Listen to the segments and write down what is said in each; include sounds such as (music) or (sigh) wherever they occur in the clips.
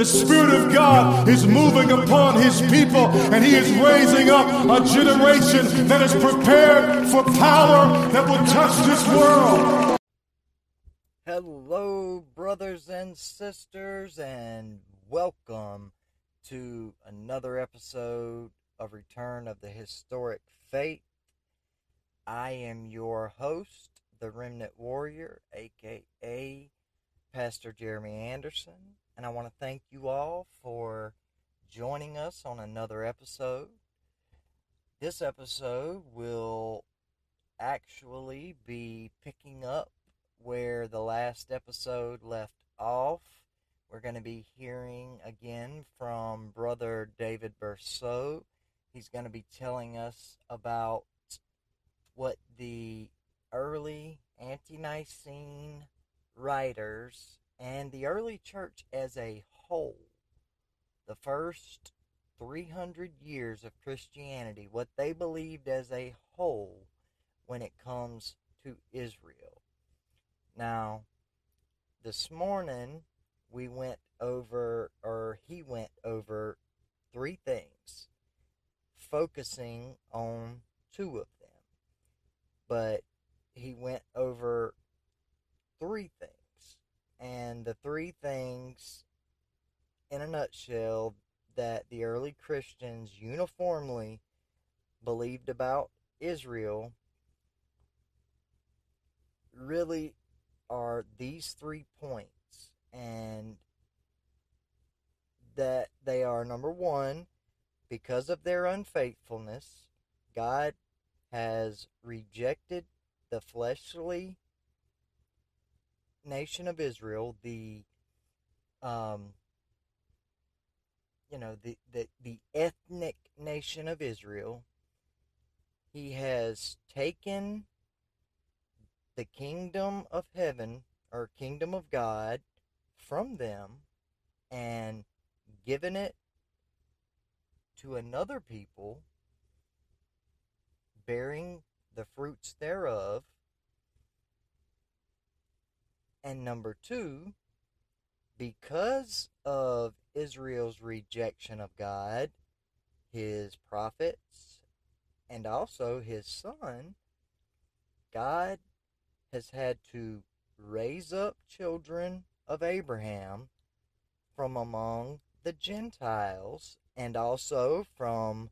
The Spirit of God is moving upon His people, and He is raising up a generation that is prepared for power that will touch this world. Hello, brothers and sisters, and welcome to another episode of Return of the Historic Faith. I am your host, the Remnant Warrior, aka Pastor Jeremy Anderson, and I want to thank you all for joining us on another episode. This episode will actually be picking up where the last episode left off. We're going to be hearing again from Brother David Bercot. He's going to be telling us about what the early ante Nicene writers and the early church as a whole, the first 300 years of Christianity, what they believed as a whole when it comes to Israel. Now, this morning we went over, or he went over three things, focusing on two of them. But he went over three things. And the three things, in a nutshell, that the early Christians uniformly believed about Israel really are these three points. And that they are number one, because of their unfaithfulness, God has rejected the fleshly nation of Israel, the um, you know, the, the, the ethnic nation of Israel, he has taken the kingdom of heaven or kingdom of God from them and given it to another people, bearing the fruits thereof. And number two, because of Israel's rejection of God, his prophets, and also his son, God has had to raise up children of Abraham from among the Gentiles and also from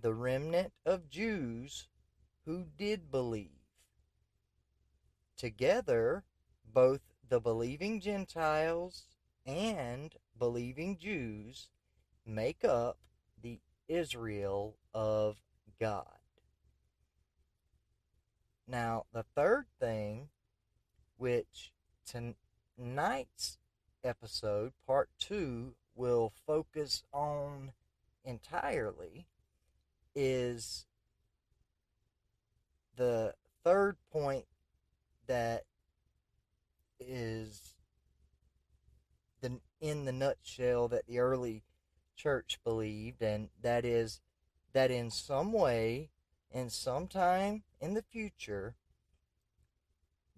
the remnant of Jews who did believe. Together, both the believing Gentiles and believing Jews make up the Israel of God. Now, the third thing, which tonight's episode, part two, will focus on entirely, is the third point that is the in the nutshell that the early church believed, and that is that in some way, in some time in the future,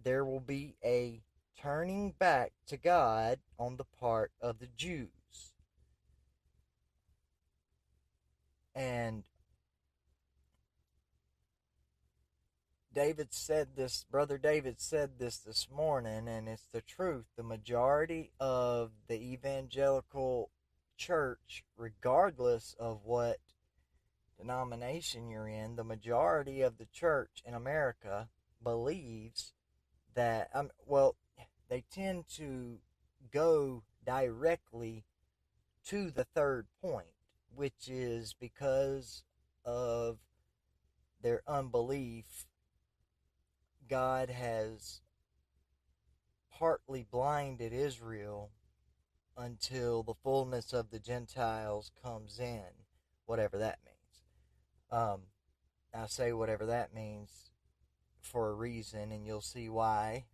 there will be a turning back to God on the part of the Jews. And David said this, Brother David said this this morning, and it's the truth. The majority of the evangelical church, regardless of what denomination you're in, the majority of the church in America believes that, um, well, they tend to go directly to the third point, which is because of their unbelief God has partly blinded Israel until the fullness of the Gentiles comes in, whatever that means. Um, I say whatever that means for a reason, and you'll see why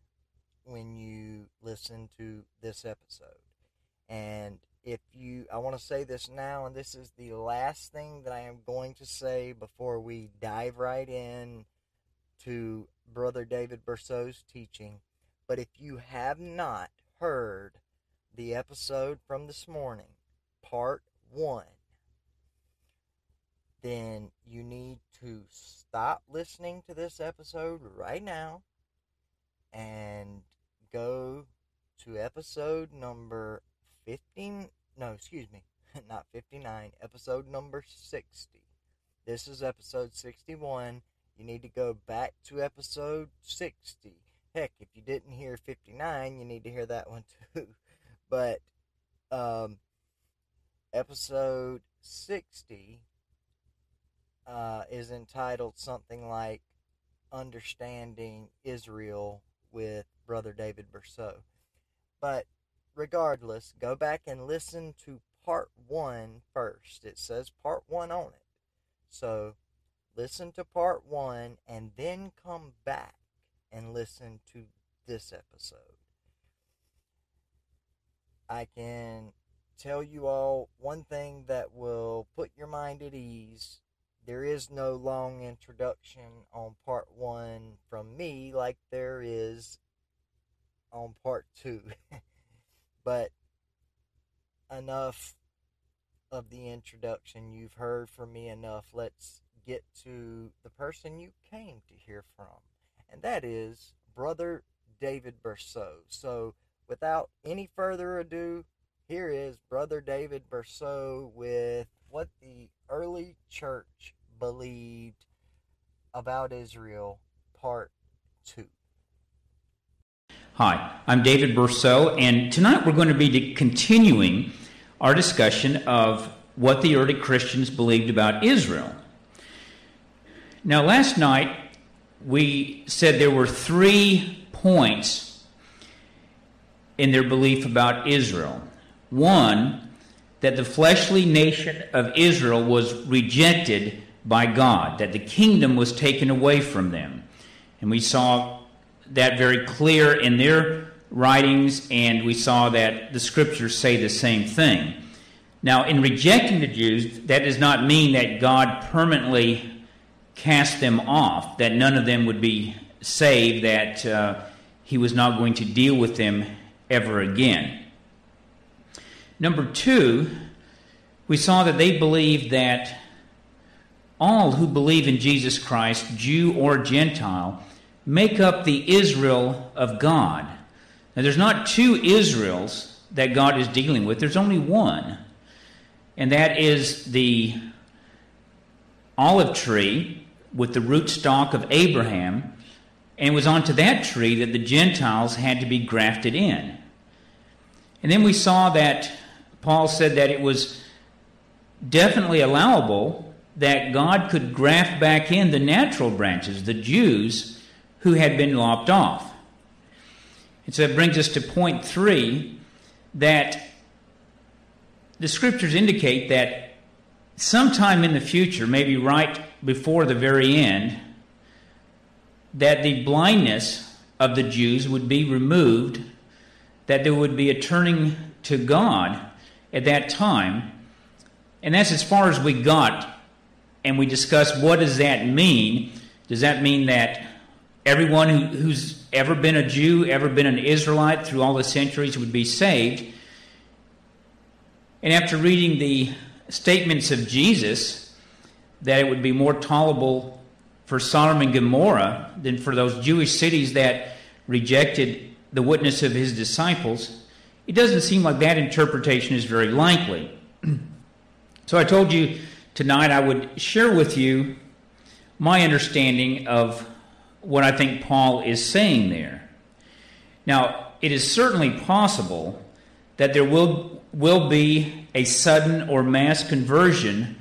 when you listen to this episode. And if you, I want to say this now, and this is the last thing that I am going to say before we dive right in to Brother David Bercot's teaching. But if you have not heard the episode from this morning, part one, then you need to stop listening to this episode right now and go to episode number 15. No, excuse me, (laughs) not 59, episode number 60. This is episode 61. You need to go back to episode 60. Heck, if you didn't hear 59, you need to hear that one too. (laughs) But um, episode 60 uh, is entitled something like Understanding Israel with Brother David Bercot. But regardless, go back and listen to part one first. It says part one on it. So listen to part one and then come back and listen to this episode. I can tell you all one thing that will put your mind at ease. There is no long introduction on part one from me like there is on part two. (laughs) but enough of the introduction. You've heard from me enough. Let's get to the person you came to hear from, and that is Brother David Bercot. So, without any further ado, here is Brother David Bercot with what the early church believed about Israel, part two. Hi, I'm David Bercot, and tonight we're going to be continuing our discussion of what the early Christians believed about Israel. Now, last night we said there were three points in their belief about Israel. One, that the fleshly nation of Israel was rejected by God, that the kingdom was taken away from them. And we saw that very clear in their writings, and we saw that the scriptures say the same thing. Now, in rejecting the Jews, that does not mean that God permanently cast them off, that none of them would be saved, that uh, he was not going to deal with them ever again. Number two, we saw that they believed that all who believe in Jesus Christ, Jew or Gentile, make up the Israel of God. Now, there's not two Israels that God is dealing with, there's only one. And that is the olive tree with the rootstock of Abraham. And it was onto that tree that the Gentiles had to be grafted in. And then we saw that Paul said that it was definitely allowable that God could graft back in the natural branches, the Jews, who had been lopped off. And so that brings us to point three that the scriptures indicate that sometime in the future, maybe right before the very end, that the blindness of the Jews would be removed, that there would be a turning to God at that time. And that's as far as we got. And we discussed what does that mean? Does that mean that everyone who, who's ever been a Jew, ever been an Israelite through all the centuries would be saved. And after reading the statements of Jesus, that it would be more tolerable for Sodom and Gomorrah than for those Jewish cities that rejected the witness of his disciples, it doesn't seem like that interpretation is very likely. (clears throat) so I told you tonight I would share with you my understanding of what I think Paul is saying there. Now, it is certainly possible that there will, will be a sudden or mass conversion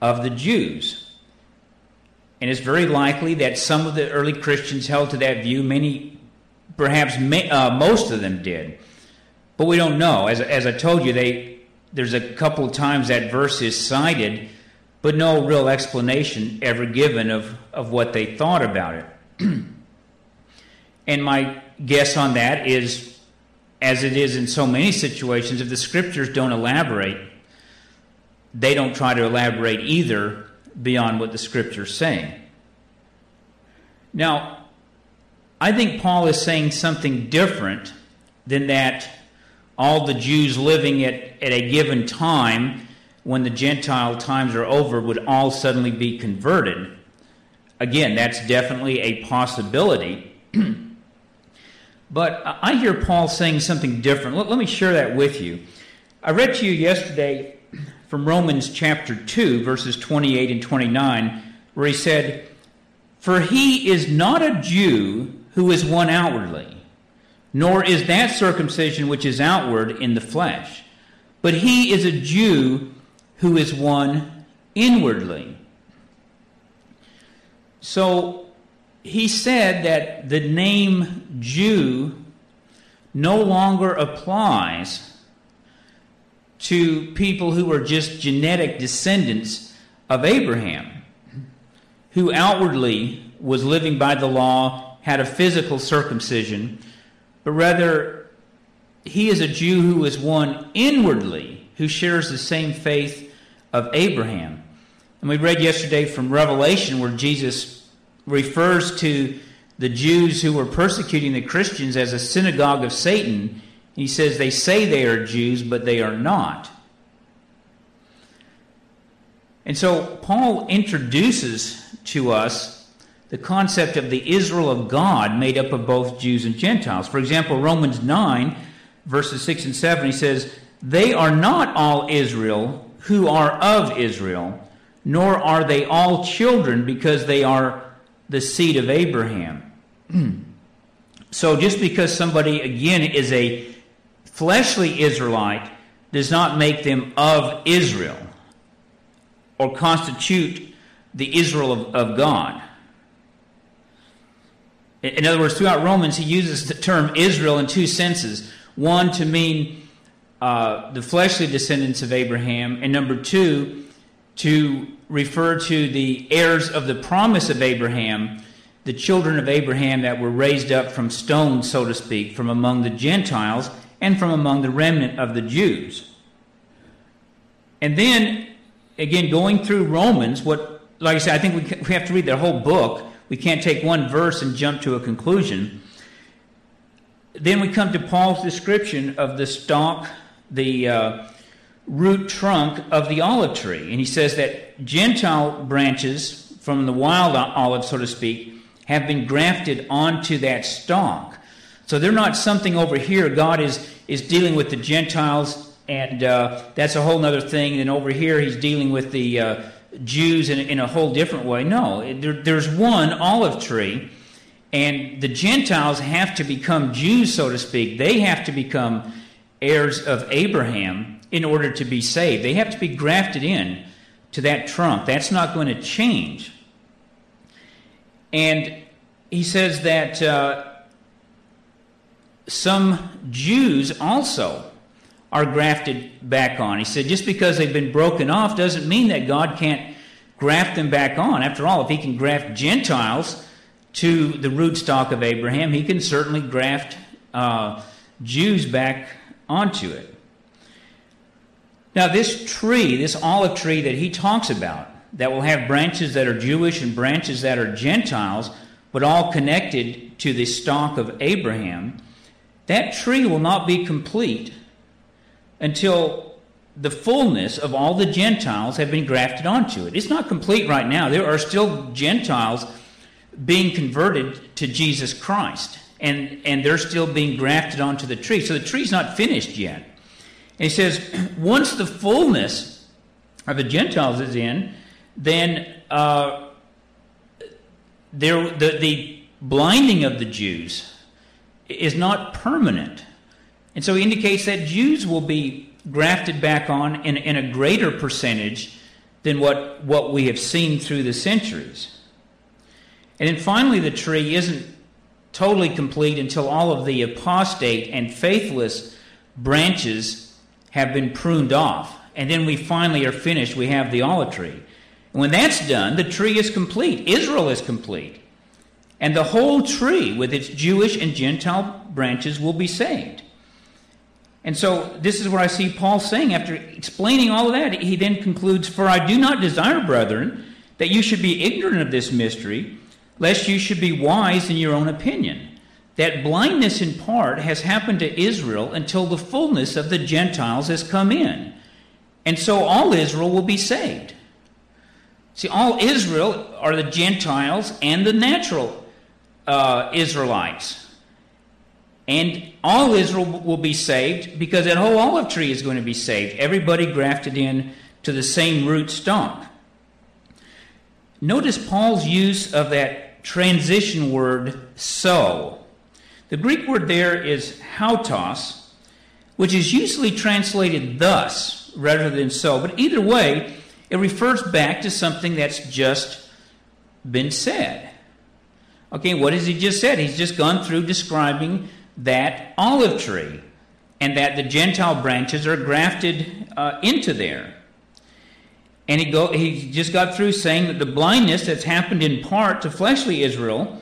of the Jews. And it's very likely that some of the early Christians held to that view. Many, perhaps may, uh, most of them did. But we don't know. As, as I told you, they, there's a couple of times that verse is cited, but no real explanation ever given of, of what they thought about it. (clears throat) and my guess on that is, as it is in so many situations, if the scriptures don't elaborate, they don't try to elaborate either beyond what the scriptures say. Now, I think Paul is saying something different than that all the Jews living at, at a given time, when the Gentile times are over, would all suddenly be converted. Again, that's definitely a possibility. (clears throat) but I hear Paul saying something different. Let, let me share that with you. I read to you yesterday from Romans chapter 2, verses 28 and 29, where he said, For he is not a Jew who is one outwardly, nor is that circumcision which is outward in the flesh, but he is a Jew who is one inwardly. So he said that the name Jew no longer applies to people who are just genetic descendants of Abraham, who outwardly was living by the law, had a physical circumcision, but rather he is a Jew who is one inwardly, who shares the same faith of Abraham. And we read yesterday from Revelation where Jesus refers to the Jews who were persecuting the Christians as a synagogue of Satan he says they say they are Jews, but they are not. And so Paul introduces to us the concept of the Israel of God made up of both Jews and Gentiles. For example, Romans 9, verses 6 and 7, he says, They are not all Israel who are of Israel, nor are they all children because they are the seed of Abraham. So just because somebody, again, is a fleshly Israelite does not make them of Israel or constitute the Israel of, of God. In other words, throughout Romans, he uses the term Israel in two senses. One, to mean uh, the fleshly descendants of Abraham, and number two, to refer to the heirs of the promise of Abraham, the children of Abraham that were raised up from stone, so to speak, from among the Gentiles and from among the remnant of the Jews. And then, again, going through Romans, what, like I said, I think we, we have to read the whole book. We can't take one verse and jump to a conclusion. Then we come to Paul's description of the stalk, the uh, root trunk of the olive tree. And he says that Gentile branches from the wild olive, so to speak, have been grafted onto that stalk. So they're not something over here. God is is dealing with the Gentiles, and uh, that's a whole other thing. And over here, he's dealing with the uh, Jews in, in, a whole different way. No, there, there's one olive tree, and the Gentiles have to become Jews, so to speak. They have to become heirs of Abraham in order to be saved. They have to be grafted in to that trunk. That's not going to change. And he says that. Uh, some Jews also are grafted back on. He said, just because they've been broken off doesn't mean that God can't graft them back on. After all, if he can graft Gentiles to the rootstock of Abraham, he can certainly graft uh, Jews back onto it. Now, this tree, this olive tree that he talks about, that will have branches that are Jewish and branches that are Gentiles, but all connected to the stock of Abraham, that tree will not be complete until the fullness of all the Gentiles have been grafted onto it. It's not complete right now. There are still Gentiles being converted to Jesus Christ, and, and they're still being grafted onto the tree. So the tree's not finished yet. And he says, (clears throat) once the fullness of the Gentiles is in, then uh, there, the, the blinding of the Jews is not permanent. And so he indicates that Jews will be grafted back on in, in a greater percentage than what, what we have seen through the centuries. And then finally, the tree isn't totally complete until all of the apostate and faithless branches have been pruned off. And then we finally are finished. We have the olive tree. And when that's done, the tree is complete. Israel is complete and the whole tree with its Jewish and Gentile branches will be saved. And so this is what I see Paul saying after explaining all of that. He then concludes, For I do not desire, brethren, that you should be ignorant of this mystery, lest you should be wise in your own opinion, that blindness in part has happened to Israel until the fullness of the Gentiles has come in. And so all Israel will be saved. See, all Israel are the Gentiles and the natural uh, Israelites. And all Israel will be saved because that whole olive tree is going to be saved. Everybody grafted in to the same root stock. Notice Paul's use of that transition word so. The Greek word there is houtos, which is usually translated thus rather than so. But either way, it refers back to something that's just been said. Okay, what has he just said? He's just gone through describing that olive tree and that the Gentile branches are grafted uh, into there. And he, go, he just got through saying that the blindness that's happened in part to fleshly Israel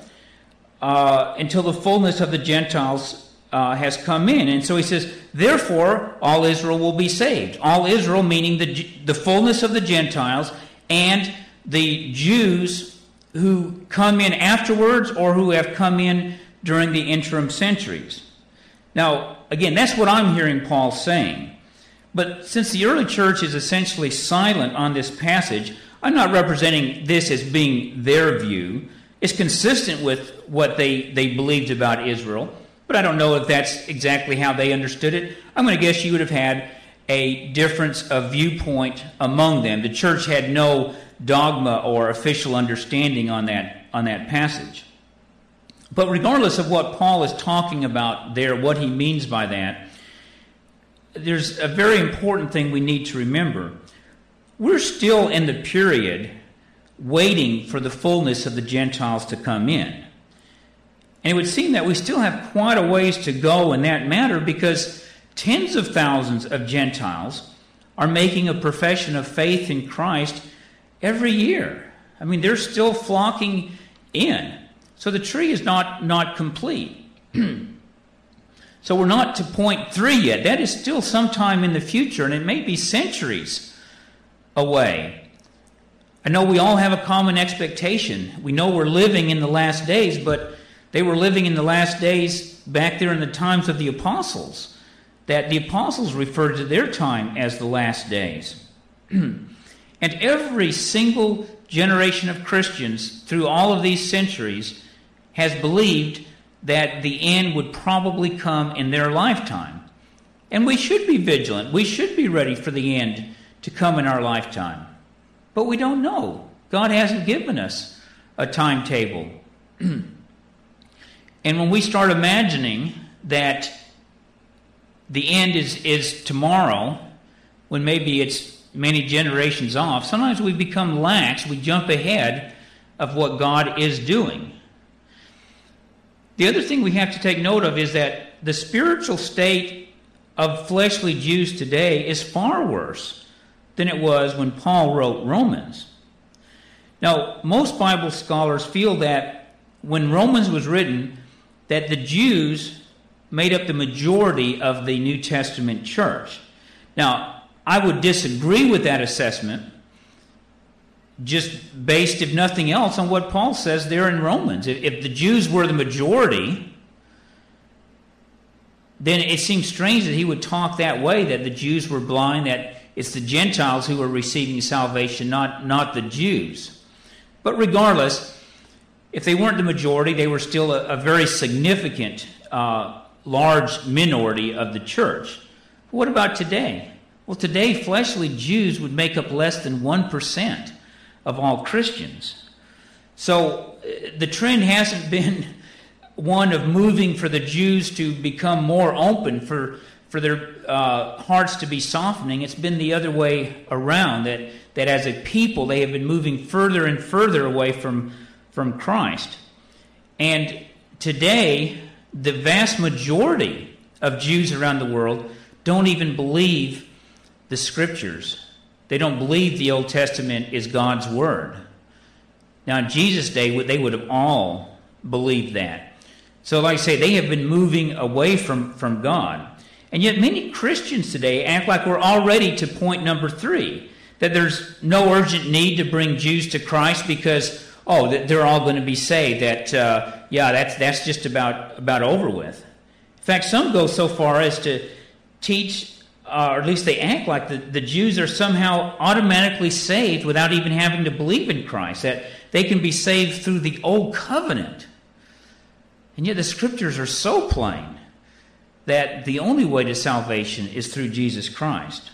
uh, until the fullness of the Gentiles uh, has come in. And so he says, therefore, all Israel will be saved. All Israel, meaning the, the fullness of the Gentiles and the Jews who come in afterwards or who have come in during the interim centuries. Now, again, that's what I'm hearing Paul saying. But since the early church is essentially silent on this passage, I'm not representing this as being their view. It's consistent with what they, they believed about Israel, but I don't know if that's exactly how they understood it. I'm going to guess you would have had a difference of viewpoint among them. The church had no dogma or official understanding on that, on that passage. But regardless of what Paul is talking about there, what he means by that, there's a very important thing we need to remember. We're still in the period waiting for the fullness of the Gentiles to come in. And it would seem that we still have quite a ways to go in that matter because tens of thousands of Gentiles are making a profession of faith in Christ every year. I mean, they're still flocking in. So the tree is not, not complete. (clears throat) so we're not to point three yet. That is still sometime in the future, and it may be centuries away. I know we all have a common expectation. We know we're living in the last days, but they were living in the last days back there in the times of the apostles, that the apostles referred to their time as the last days. (clears throat) and every single generation of Christians through all of these centuries has believed that the end would probably come in their lifetime. And we should be vigilant. We should be ready for the end to come in our lifetime. But we don't know. God hasn't given us a timetable. (clears throat) and when we start imagining that the end is, is tomorrow, when maybe it's many generations off, sometimes we become lax. We jump ahead of what God is doing. The other thing we have to take note of is that the spiritual state of fleshly Jews today is far worse than it was when Paul wrote Romans. Now, most Bible scholars feel that when Romans was written, that the Jews made up the majority of the New Testament church. Now, I would disagree with that assessment just based, if nothing else, on what Paul says there in Romans. If, if the Jews were the majority, then it seems strange that he would talk that way that the Jews were blind, that it's the Gentiles who are receiving salvation, not, not the Jews. But regardless, if they weren't the majority, they were still a, a very significant, uh, large minority of the church. What about today? Well, today, fleshly Jews would make up less than 1% of all Christians. So uh, the trend hasn't been (laughs) one of moving for the Jews to become more open, for, for their uh, hearts to be softening. It's been the other way around, that, that as a people they have been moving further and further away from, from Christ. And today, the vast majority of Jews around the world don't even believe the scriptures they don't believe the Old Testament is God's Word. Now, in Jesus' day, they would have all believed that. So, like I say, they have been moving away from, from God. And yet, many Christians today act like we're already to point number three that there's no urgent need to bring Jews to Christ because oh, they're all going to be saved. That uh, yeah, that's that's just about about over with. In fact, some go so far as to teach, uh, or at least they act like the, the Jews are somehow automatically saved without even having to believe in Christ. That they can be saved through the old covenant. And yet the scriptures are so plain that the only way to salvation is through Jesus Christ.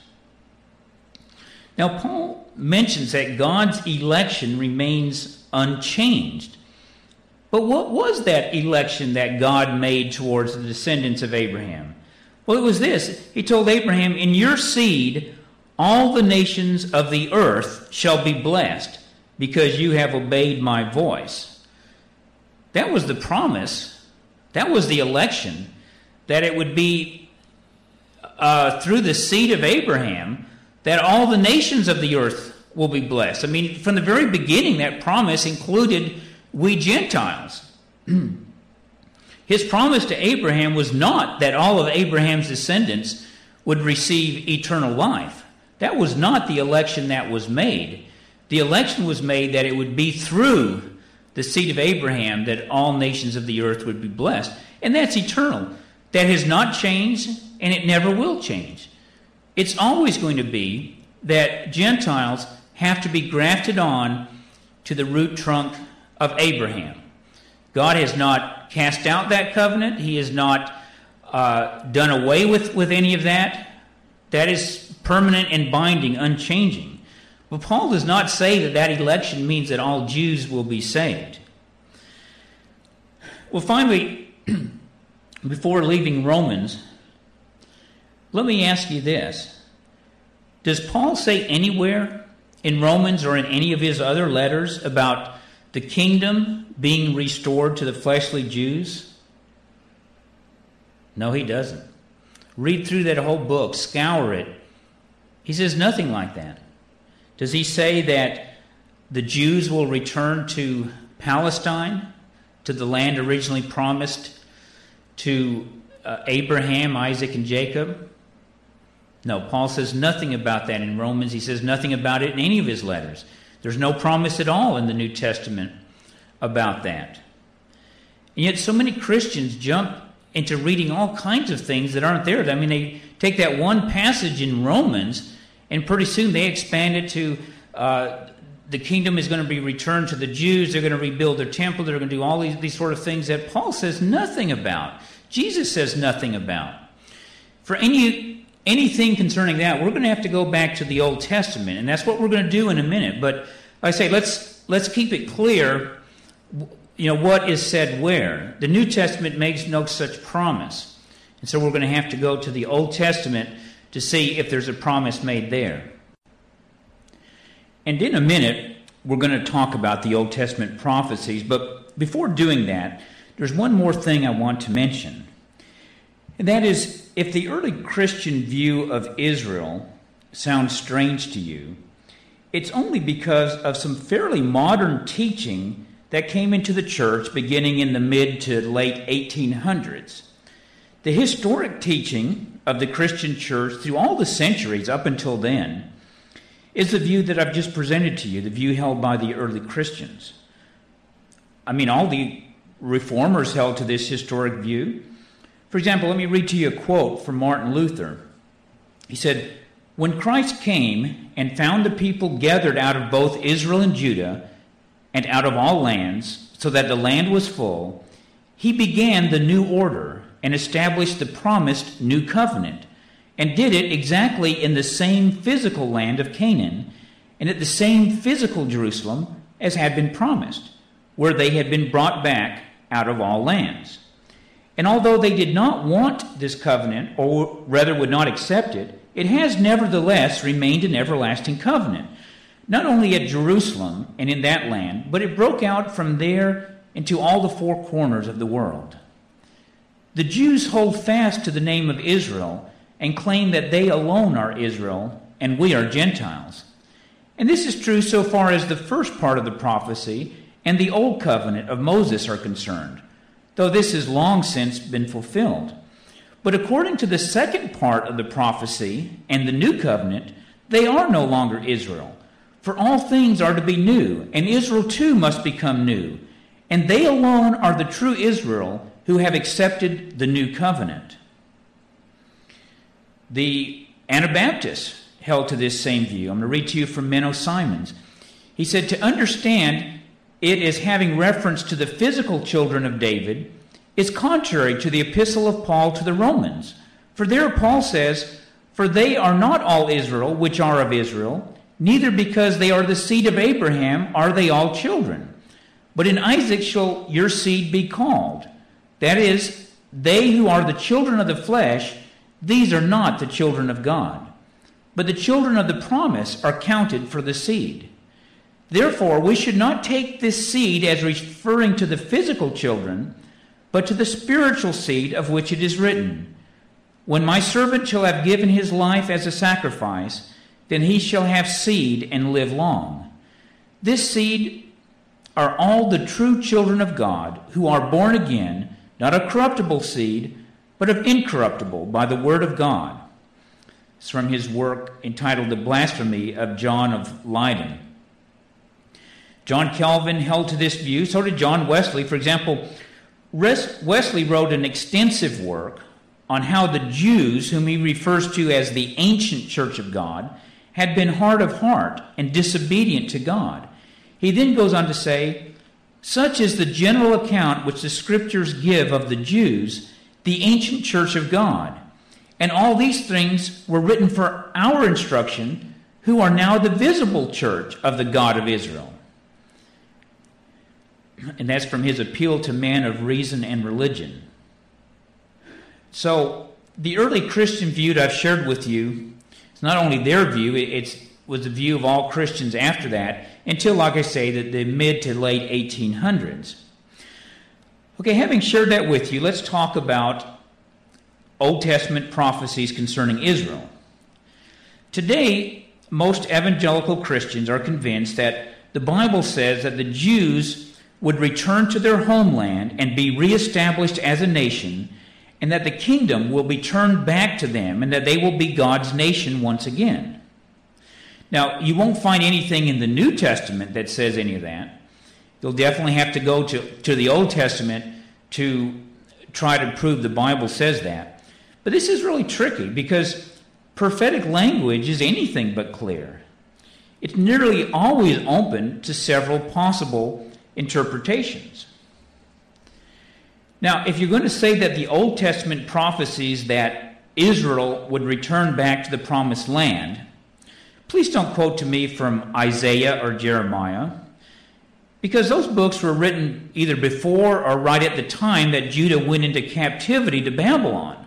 Now, Paul mentions that God's election remains unchanged. But what was that election that God made towards the descendants of Abraham? Well, it was this He told Abraham, In your seed, all the nations of the earth shall be blessed, because you have obeyed my voice. That was the promise, that was the election, that it would be uh, through the seed of Abraham that all the nations of the earth will be blessed. I mean, from the very beginning, that promise included we Gentiles. (clears throat) His promise to Abraham was not that all of Abraham's descendants would receive eternal life. That was not the election that was made. The election was made that it would be through the seed of Abraham that all nations of the earth would be blessed. And that's eternal. That has not changed, and it never will change. It's always going to be that Gentiles have to be grafted on to the root trunk of Abraham. God has not cast out that covenant, He has not uh, done away with, with any of that. That is permanent and binding, unchanging. But Paul does not say that that election means that all Jews will be saved. Well, finally, (clears throat) before leaving Romans, let me ask you this Does Paul say anywhere in Romans or in any of his other letters about the kingdom being restored to the fleshly Jews? No, he doesn't. Read through that whole book, scour it. He says nothing like that. Does he say that the Jews will return to Palestine, to the land originally promised to uh, Abraham, Isaac, and Jacob? No, Paul says nothing about that in Romans. He says nothing about it in any of his letters. There's no promise at all in the New Testament about that. And yet, so many Christians jump into reading all kinds of things that aren't there. I mean, they take that one passage in Romans, and pretty soon they expand it to uh, the kingdom is going to be returned to the Jews. They're going to rebuild their temple. They're going to do all these, these sort of things that Paul says nothing about. Jesus says nothing about. For any anything concerning that, we're going to have to go back to the Old Testament, and that's what we're going to do in a minute. But I say let's let's keep it clear. You know what is said where. The New Testament makes no such promise, and so we're going to have to go to the Old Testament to see if there's a promise made there. And in a minute, we're going to talk about the Old Testament prophecies. But before doing that, there's one more thing I want to mention. And that is if the early Christian view of Israel sounds strange to you, it's only because of some fairly modern teaching that came into the church beginning in the mid to late 1800s. The historic teaching of the Christian church through all the centuries up until then is the view that I've just presented to you, the view held by the early Christians. I mean, all the reformers held to this historic view. For example, let me read to you a quote from Martin Luther. He said, When Christ came and found the people gathered out of both Israel and Judah and out of all lands, so that the land was full, he began the new order and established the promised new covenant, and did it exactly in the same physical land of Canaan and at the same physical Jerusalem as had been promised, where they had been brought back out of all lands. And although they did not want this covenant, or rather would not accept it, it has nevertheless remained an everlasting covenant, not only at Jerusalem and in that land, but it broke out from there into all the four corners of the world. The Jews hold fast to the name of Israel and claim that they alone are Israel and we are Gentiles. And this is true so far as the first part of the prophecy and the old covenant of Moses are concerned though this has long since been fulfilled. But according to the second part of the prophecy and the new covenant, they are no longer Israel, For all things are to be new, and Israel too must become new. And they alone are the true Israel who have accepted the new covenant. The Anabaptists held to this same view. I'm going to read to you from Menno Simons. He said, To understand it as having reference to the physical children of David is contrary to the epistle of Paul to the Romans. For there Paul says, For they are not all Israel which are of Israel, neither because they are the seed of Abraham are they all children. But in Isaac shall your seed be called. That is, they who are the children of the flesh, these are not the children of God. But the children of the promise are counted for the seed. Therefore, we should not take this seed as referring to the physical children, but to the spiritual seed of which it is written When my servant shall have given his life as a sacrifice, then he shall have seed and live long. This seed are all the true children of God who are born again, not a corruptible seed, but of incorruptible by the word of God. It's from his work entitled The Blasphemy of John of Leyden. John Calvin held to this view, so did John Wesley. For example, Wesley wrote an extensive work on how the Jews, whom he refers to as the ancient church of God, had been hard of heart and disobedient to God. He then goes on to say, Such is the general account which the scriptures give of the Jews, the ancient church of God. And all these things were written for our instruction, who are now the visible church of the God of Israel. And that's from his appeal to man of reason and religion. So, the early Christian view that I've shared with you it's not only their view, it was the view of all Christians after that, until, like I say, the, the mid to late 1800s. Okay, having shared that with you, let's talk about Old Testament prophecies concerning Israel. Today, most evangelical Christians are convinced that the Bible says that the Jews would return to their homeland and be reestablished as a nation and that the kingdom will be turned back to them and that they will be God's nation once again. Now, you won't find anything in the New Testament that says any of that. You'll definitely have to go to, to the Old Testament to try to prove the Bible says that. But this is really tricky because prophetic language is anything but clear. It's nearly always open to several possible interpretations. Now, if you're going to say that the Old Testament prophecies that Israel would return back to the promised land, please don't quote to me from Isaiah or Jeremiah, because those books were written either before or right at the time that Judah went into captivity to Babylon.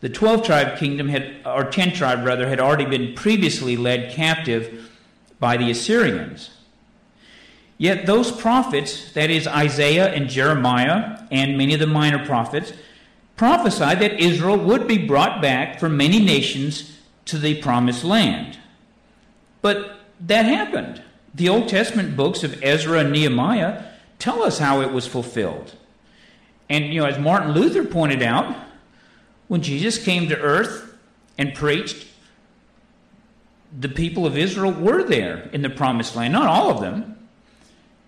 The 12 tribe kingdom had, or 10 tribe rather, had already been previously led captive by the Assyrians. Yet those prophets, that is Isaiah and Jeremiah and many of the minor prophets, prophesied that Israel would be brought back from many nations to the promised land. But that happened. The Old Testament books of Ezra and Nehemiah tell us how it was fulfilled. And, you know, as Martin Luther pointed out, when Jesus came to earth and preached, the people of Israel were there in the promised land. Not all of them,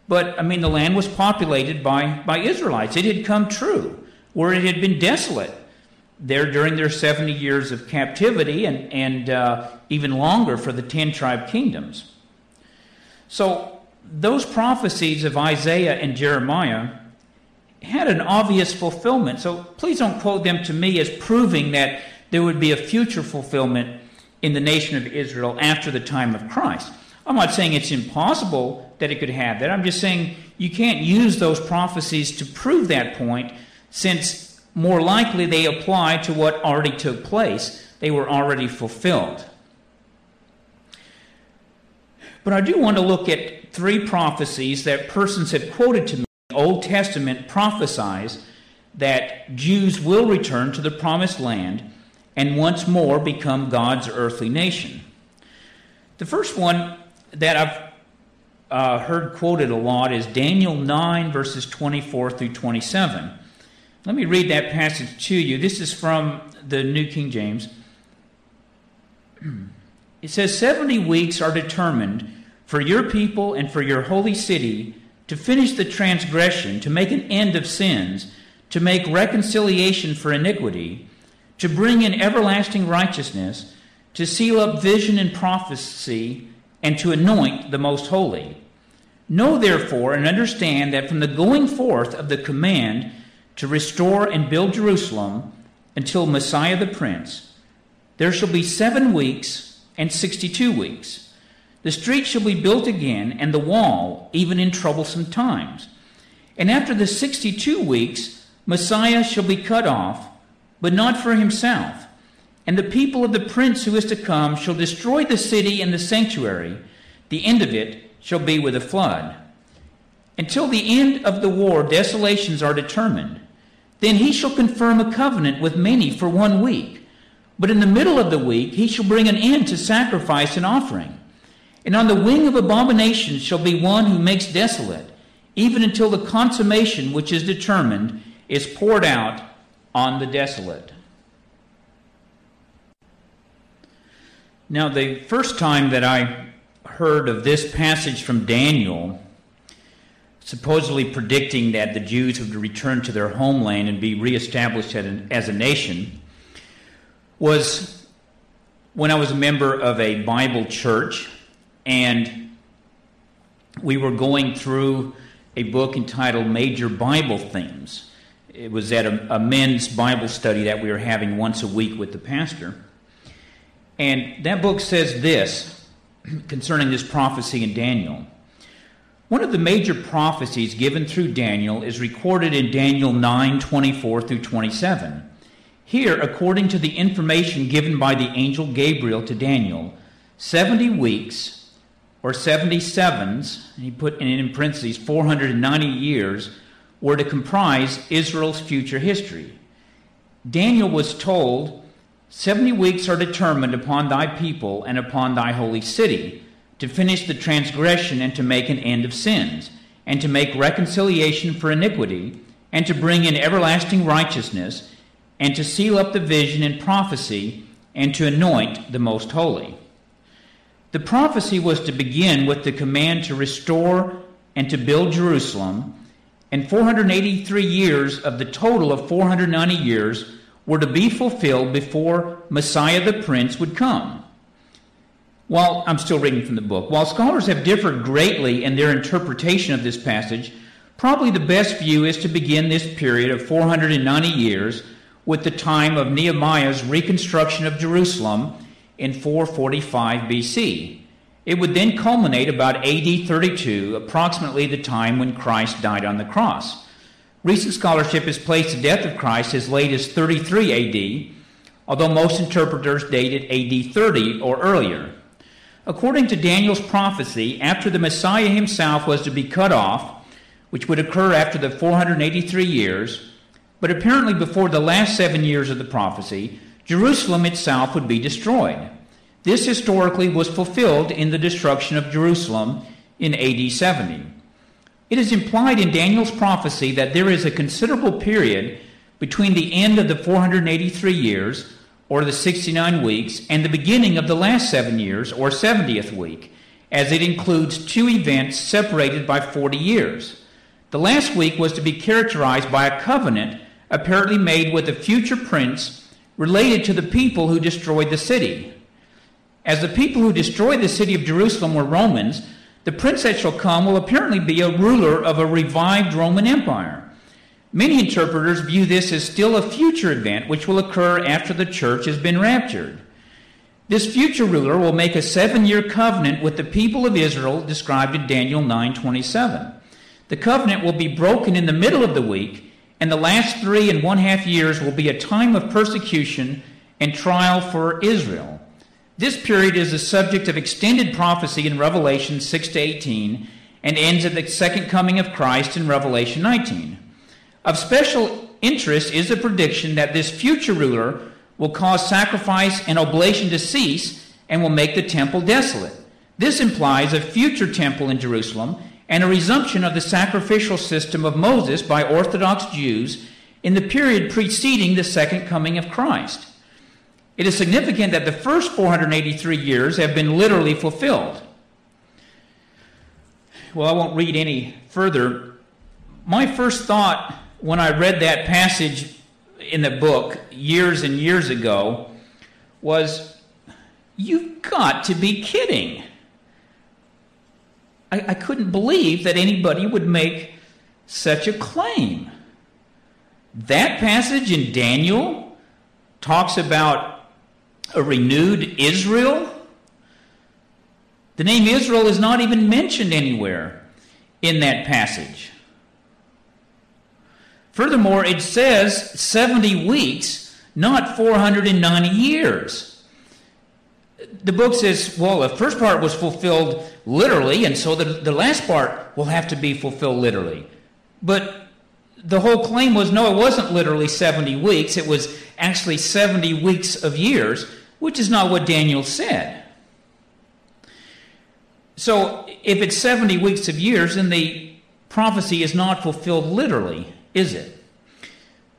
but, I mean, the land was populated by, by Israelites. It had come true, where it had been desolate there during their 70 years of captivity and, and uh, even longer for the 10 tribe kingdoms. So, those prophecies of Isaiah and Jeremiah had an obvious fulfillment. So, please don't quote them to me as proving that there would be a future fulfillment in the nation of Israel after the time of Christ. I'm not saying it's impossible that it could have that. I'm just saying you can't use those prophecies to prove that point since more likely they apply to what already took place. They were already fulfilled. But I do want to look at three prophecies that persons have quoted to me. Old Testament prophesies that Jews will return to the promised land and once more become God's earthly nation. The first one that I've uh, heard quoted a lot is Daniel 9, verses 24 through 27. Let me read that passage to you. This is from the New King James. (clears throat) It says, 70 weeks are determined for your people and for your holy city to finish the transgression, to make an end of sins, to make reconciliation for iniquity, to bring in everlasting righteousness, to seal up vision and prophecy, and to anoint the most holy. Know therefore and understand that from the going forth of the command to restore and build Jerusalem until Messiah the Prince, there shall be seven weeks and sixty two weeks. The street shall be built again, and the wall, even in troublesome times. And after the sixty two weeks, Messiah shall be cut off, but not for himself. And the people of the prince who is to come shall destroy the city and the sanctuary. The end of it shall be with a flood. Until the end of the war, desolations are determined. Then he shall confirm a covenant with many for one week. But in the middle of the week, he shall bring an end to sacrifice and offering. And on the wing of abominations shall be one who makes desolate, even until the consummation which is determined is poured out on the desolate. Now, the first time that I heard of this passage from Daniel, supposedly predicting that the Jews would return to their homeland and be reestablished as a nation, was when I was a member of a Bible church and we were going through a book entitled Major Bible Themes. It was at a, a men's Bible study that we were having once a week with the pastor. And that book says this concerning this prophecy in Daniel. One of the major prophecies given through Daniel is recorded in Daniel 9 24 through 27. Here, according to the information given by the angel Gabriel to Daniel, 70 weeks or 77s, he put in parentheses 490 years, were to comprise Israel's future history. Daniel was told Seventy weeks are determined upon thy people and upon thy holy city, to finish the transgression and to make an end of sins, and to make reconciliation for iniquity, and to bring in everlasting righteousness, and to seal up the vision and prophecy, and to anoint the most holy. The prophecy was to begin with the command to restore and to build Jerusalem, and 483 years of the total of 490 years were to be fulfilled before Messiah the Prince would come. While I'm still reading from the book, while scholars have differed greatly in their interpretation of this passage, probably the best view is to begin this period of 490 years with the time of Nehemiah's reconstruction of Jerusalem in 445 BC. It would then culminate about AD 32, approximately the time when Christ died on the cross. Recent scholarship has placed the death of Christ as late as 33 AD, although most interpreters date it AD 30 or earlier. According to Daniel's prophecy, after the Messiah himself was to be cut off, which would occur after the 483 years, but apparently before the last seven years of the prophecy, Jerusalem itself would be destroyed. This historically was fulfilled in the destruction of Jerusalem in AD 70. It is implied in Daniel's prophecy that there is a considerable period between the end of the 483 years, or the 69 weeks, and the beginning of the last seven years, or 70th week, as it includes two events separated by 40 years. The last week was to be characterized by a covenant apparently made with a future prince related to the people who destroyed the city. As the people who destroyed the city of Jerusalem were Romans, the prince that shall come will apparently be a ruler of a revived Roman Empire. Many interpreters view this as still a future event which will occur after the church has been raptured. This future ruler will make a seven year covenant with the people of Israel described in Daniel 9:27. The covenant will be broken in the middle of the week, and the last three and one half years will be a time of persecution and trial for Israel. This period is the subject of extended prophecy in Revelation 6 to 18 and ends at the second coming of Christ in Revelation 19. Of special interest is the prediction that this future ruler will cause sacrifice and oblation to cease and will make the temple desolate. This implies a future temple in Jerusalem and a resumption of the sacrificial system of Moses by Orthodox Jews in the period preceding the second coming of Christ. It is significant that the first 483 years have been literally fulfilled. well, I won't read any further. My first thought when I read that passage in the book years and years ago was, You've got to be kidding. I, I couldn't believe that anybody would make such a claim. That passage in Daniel talks about a renewed Israel. The name Israel is not even mentioned anywhere in that passage. Furthermore, it says 70 weeks, not 490 years. The book says, well, the first part was fulfilled literally, and so the, the last part will have to be fulfilled literally. But the whole claim was no, it wasn't literally 70 weeks, it was actually 70 weeks of years, which is not what Daniel said. So if it's 70 weeks of years, then the prophecy is not fulfilled literally, is it?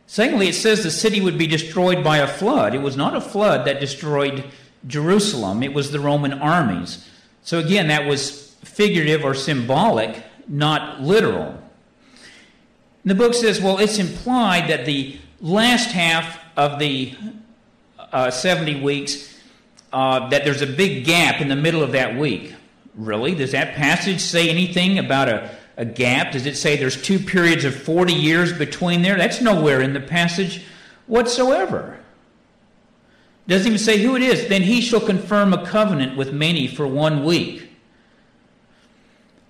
Secondly, it says the city would be destroyed by a flood. It was not a flood that destroyed Jerusalem, it was the Roman armies. So again, that was figurative or symbolic, not literal. The book says, well, it's implied that the last half of the uh, 70 weeks, uh, that there's a big gap in the middle of that week. Really? Does that passage say anything about a, a gap? Does it say there's two periods of 40 years between there? That's nowhere in the passage whatsoever. Doesn't even say who it is. Then he shall confirm a covenant with many for one week.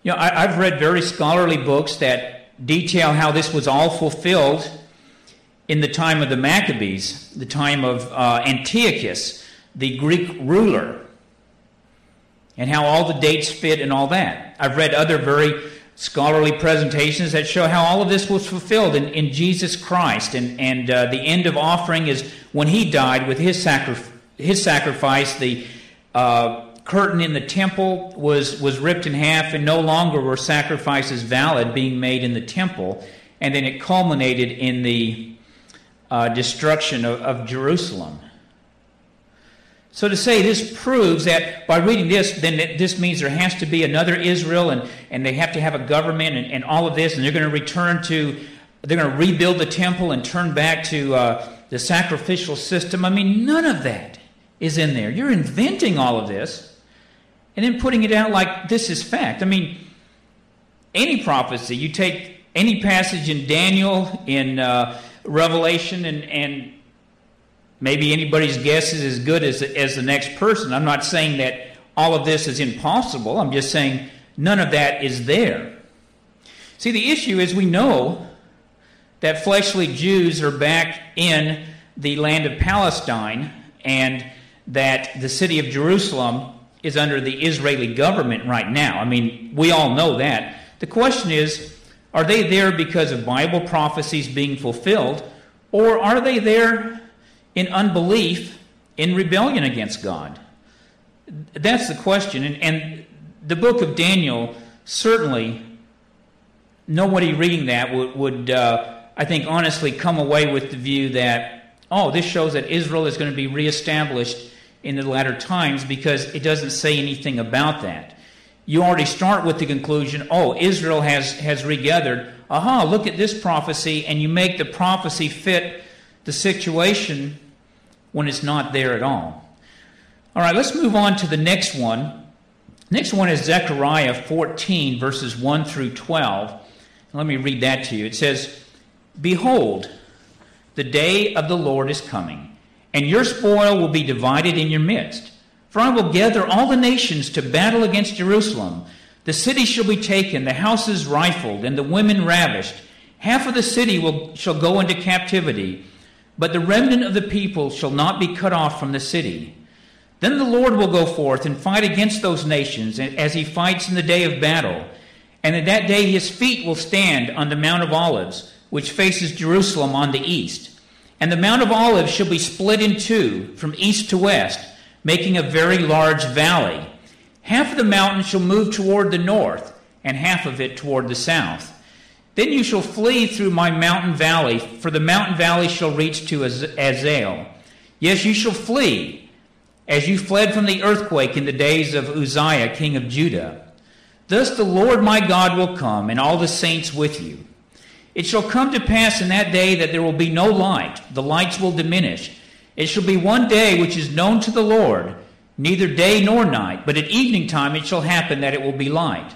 You know, I, have read very scholarly books that detail how this was all fulfilled in the time of the Maccabees, the time of uh, Antiochus, the Greek ruler, and how all the dates fit and all that. I've read other very scholarly presentations that show how all of this was fulfilled in, in Jesus Christ, and, and uh, the end of offering is when he died with his, sacri- his sacrifice, the uh, curtain in the temple was, was ripped in half, and no longer were sacrifices valid being made in the temple. And then it culminated in the uh, destruction of, of Jerusalem. So to say this proves that by reading this, then this means there has to be another Israel and, and they have to have a government and, and all of this, and they're going to return to, they're going to rebuild the temple and turn back to uh, the sacrificial system. I mean, none of that is in there. You're inventing all of this and then putting it out like this is fact. I mean, any prophecy, you take any passage in Daniel, in uh, Revelation, and, and maybe anybody's guess is as good as, as the next person. I'm not saying that all of this is impossible, I'm just saying none of that is there. See, the issue is we know that fleshly Jews are back in the land of Palestine and that the city of Jerusalem is under the Israeli government right now. I mean, we all know that. The question is are they there because of Bible prophecies being fulfilled, or are they there in unbelief, in rebellion against God? That's the question. And, and the book of Daniel certainly, nobody reading that would, would uh, I think, honestly come away with the view that, oh, this shows that Israel is going to be reestablished in the latter times because it doesn't say anything about that. You already start with the conclusion, oh, Israel has, has regathered. Aha, look at this prophecy, and you make the prophecy fit the situation when it's not there at all. All right, let's move on to the next one. Next one is Zechariah 14, verses 1 through 12. Let me read that to you. It says, Behold, the day of the Lord is coming and your spoil will be divided in your midst. For I will gather all the nations to battle against Jerusalem. The city shall be taken, the houses rifled, and the women ravished. Half of the city will, shall go into captivity, but the remnant of the people shall not be cut off from the city. Then the Lord will go forth and fight against those nations as he fights in the day of battle. And in that day his feet will stand on the Mount of Olives, which faces Jerusalem on the east. And the Mount of Olives shall be split in two from east to west, making a very large valley. Half of the mountain shall move toward the north, and half of it toward the south. Then you shall flee through my mountain valley, for the mountain valley shall reach to Azel. Yes, you shall flee, as you fled from the earthquake in the days of Uzziah, king of Judah. Thus the Lord my God will come, and all the saints with you. It shall come to pass in that day that there will be no light, the lights will diminish. It shall be one day which is known to the Lord, neither day nor night, but at evening time it shall happen that it will be light.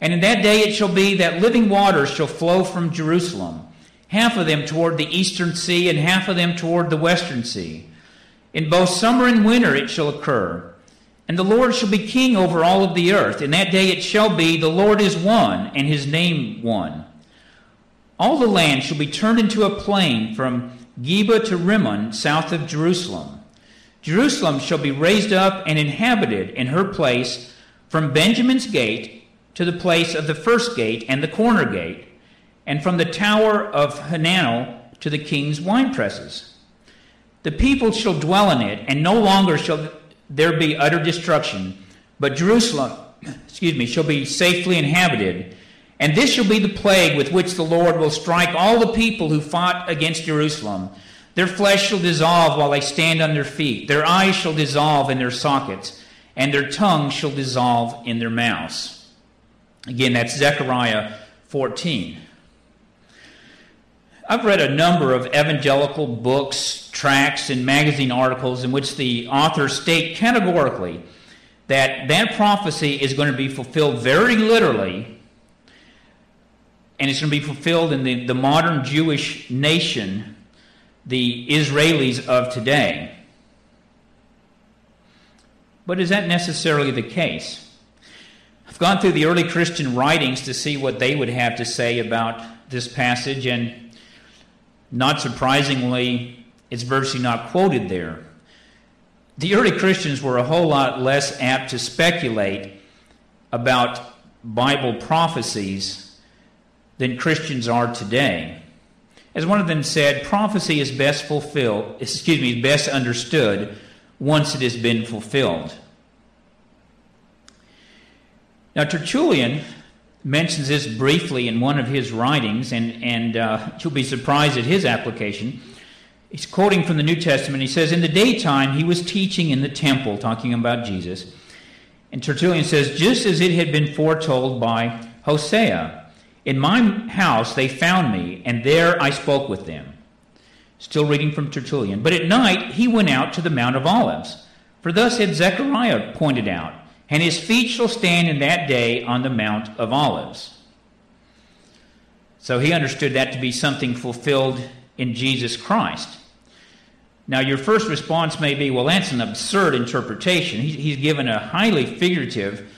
And in that day it shall be that living waters shall flow from Jerusalem, half of them toward the eastern sea, and half of them toward the western sea. In both summer and winter it shall occur. And the Lord shall be king over all of the earth. In that day it shall be, the Lord is one, and his name one. All the land shall be turned into a plain from Geba to Rimmon, south of Jerusalem. Jerusalem shall be raised up and inhabited in her place from Benjamin's gate to the place of the first gate and the corner gate, and from the tower of Hananel to the king's winepresses. The people shall dwell in it, and no longer shall there be utter destruction, but Jerusalem, (clears throat) excuse me, shall be safely inhabited. And this shall be the plague with which the Lord will strike all the people who fought against Jerusalem. Their flesh shall dissolve while they stand on their feet. Their eyes shall dissolve in their sockets, and their tongues shall dissolve in their mouths. Again, that's Zechariah 14. I've read a number of evangelical books, tracts, and magazine articles in which the authors state categorically that that prophecy is going to be fulfilled very literally, and it's going to be fulfilled in the, the modern Jewish nation, the Israelis of today. But is that necessarily the case? I've gone through the early Christian writings to see what they would have to say about this passage, and not surprisingly, it's virtually not quoted there. The early Christians were a whole lot less apt to speculate about Bible prophecies than Christians are today. As one of them said, prophecy is best fulfilled, excuse me, best understood once it has been fulfilled. Now, Tertullian mentions this briefly in one of his writings, and, and uh, you'll be surprised at his application. He's quoting from the New Testament. He says, In the daytime, he was teaching in the temple, talking about Jesus. And Tertullian says, Just as it had been foretold by Hosea, in my house they found me, and there I spoke with them. Still reading from Tertullian. But at night he went out to the Mount of Olives. For thus had Zechariah pointed out and his feet shall stand in that day on the Mount of Olives. So he understood that to be something fulfilled in Jesus Christ. Now, your first response may be, well, that's an absurd interpretation. He's given a highly figurative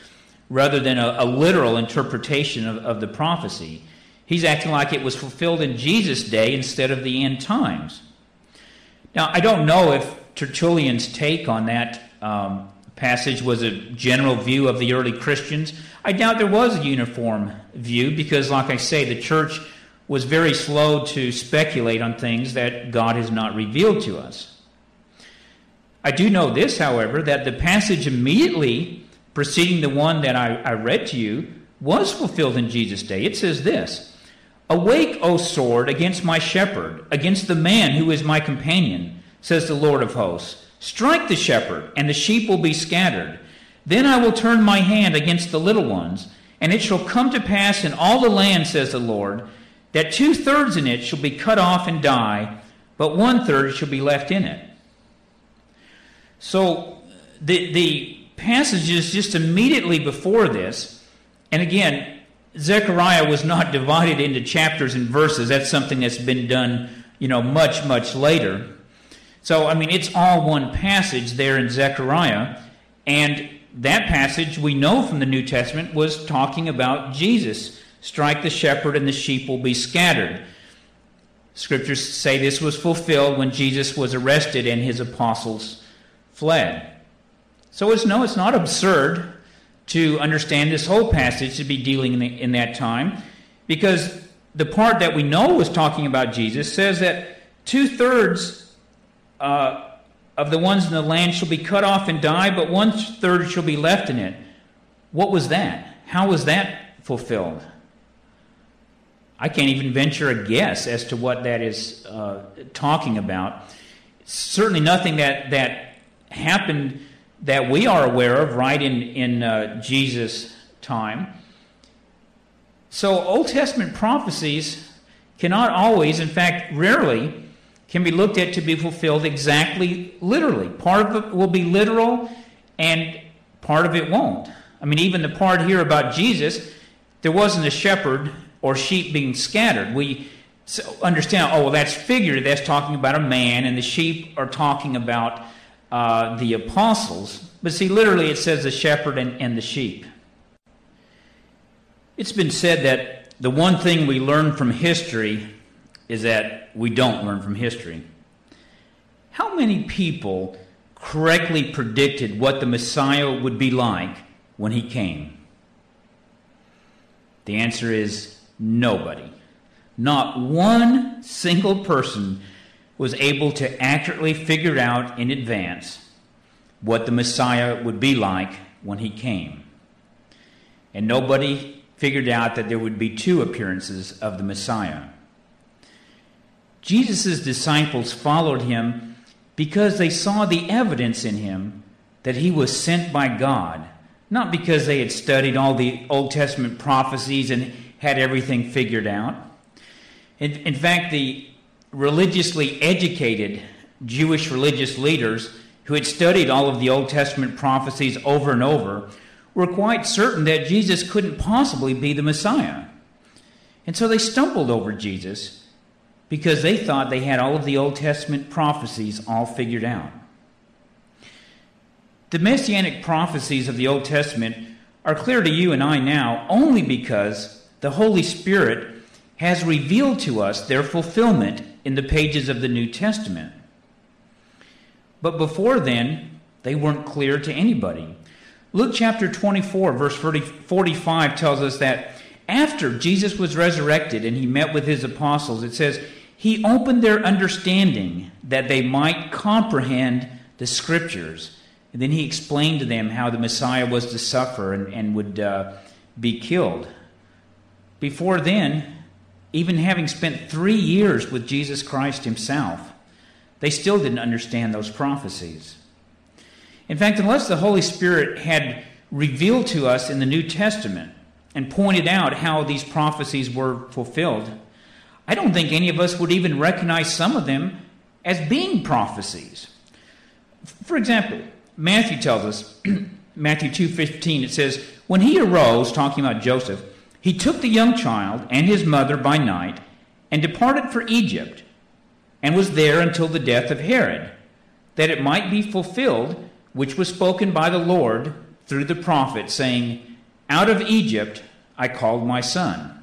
rather than a, a literal interpretation of, of the prophecy. He's acting like it was fulfilled in Jesus' day instead of the end times. Now, I don't know if Tertullian's take on that um, passage was a general view of the early Christians. I doubt there was a uniform view because, like I say, the church was very slow to speculate on things that God has not revealed to us. I do know this, however, that the passage immediately preceding the one that I, I read to you was fulfilled in Jesus' day. It says this Awake, O sword, against my shepherd, against the man who is my companion, says the Lord of hosts. Strike the shepherd, and the sheep will be scattered. Then I will turn my hand against the little ones, and it shall come to pass in all the land, says the Lord, that two thirds in it shall be cut off and die, but one third shall be left in it. So the, the passages just immediately before this, and again, Zechariah was not divided into chapters and verses. That's something that's been done, you know, much, much later. So, I mean, it's all one passage there in Zechariah. And that passage, we know from the New Testament, was talking about Jesus. Strike the shepherd, and the sheep will be scattered. Scriptures say this was fulfilled when Jesus was arrested and his apostles fled. So it's no, it's not absurd to understand this whole passage to be dealing in, the, in that time, because the part that we know was talking about Jesus says that two thirds uh, of the ones in the land shall be cut off and die, but one third shall be left in it. What was that? How was that fulfilled? I can't even venture a guess as to what that is uh, talking about. Certainly nothing that, that happened that we are aware of right in, in uh, Jesus' time. So, Old Testament prophecies cannot always, in fact, rarely, can be looked at to be fulfilled exactly literally. Part of it will be literal, and part of it won't. I mean, even the part here about Jesus, there wasn't a shepherd or sheep being scattered. We understand, oh, well, that's figurative. That's talking about a man, and the sheep are talking about uh, the apostles. But see, literally, it says the shepherd and, and the sheep. It's been said that the one thing we learn from history is that we don't learn from history. How many people correctly predicted what the Messiah would be like when he came? The answer is nobody. Not one single person was able to accurately figure out in advance what the Messiah would be like when he came. And nobody figured out that there would be two appearances of the Messiah. Jesus' disciples followed him because they saw the evidence in him that he was sent by God, not because they had studied all the Old Testament prophecies and had everything figured out. In, in fact, the religiously educated Jewish religious leaders who had studied all of the Old Testament prophecies over and over were quite certain that Jesus couldn't possibly be the Messiah. And so they stumbled over Jesus because they thought they had all of the Old Testament prophecies all figured out. The messianic prophecies of the Old Testament are clear to you and I now only because the Holy Spirit has revealed to us their fulfillment in the pages of the New Testament. But before then, they weren't clear to anybody. Luke chapter 24, verse 40, 45 tells us that after Jesus was resurrected and he met with his apostles, it says, He opened their understanding that they might comprehend the scriptures. And then he explained to them how the Messiah was to suffer and, and would uh, be killed. Before then, even having spent three years with Jesus Christ himself, they still didn't understand those prophecies. In fact, unless the Holy Spirit had revealed to us in the New Testament and pointed out how these prophecies were fulfilled, I don't think any of us would even recognize some of them as being prophecies. For example, Matthew tells us, (clears throat) Matthew 2:15 it says, "When he arose, talking about Joseph, he took the young child and his mother by night and departed for Egypt and was there until the death of Herod, that it might be fulfilled which was spoken by the Lord through the prophet, saying, Out of Egypt I called my son.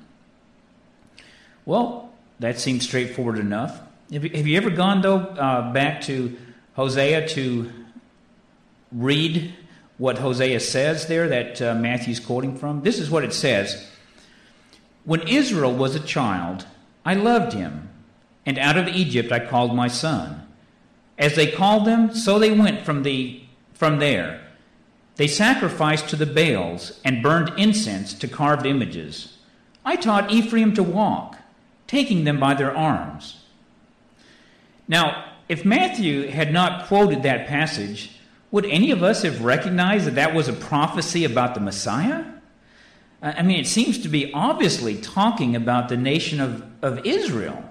Well, that seems straightforward enough. Have you, ever gone, though, uh, back to Hosea to read what Hosea says there that uh, Matthew's quoting from? This is what it says when Israel was a child, I loved him, and out of Egypt I called my son. As they called them, so they went from, the, from there. They sacrificed to the Baals and burned incense to carved images. I taught Ephraim to walk, taking them by their arms. Now, if Matthew had not quoted that passage, would any of us have recognized that that was a prophecy about the Messiah? I mean, it seems to be obviously talking about the nation of, of Israel.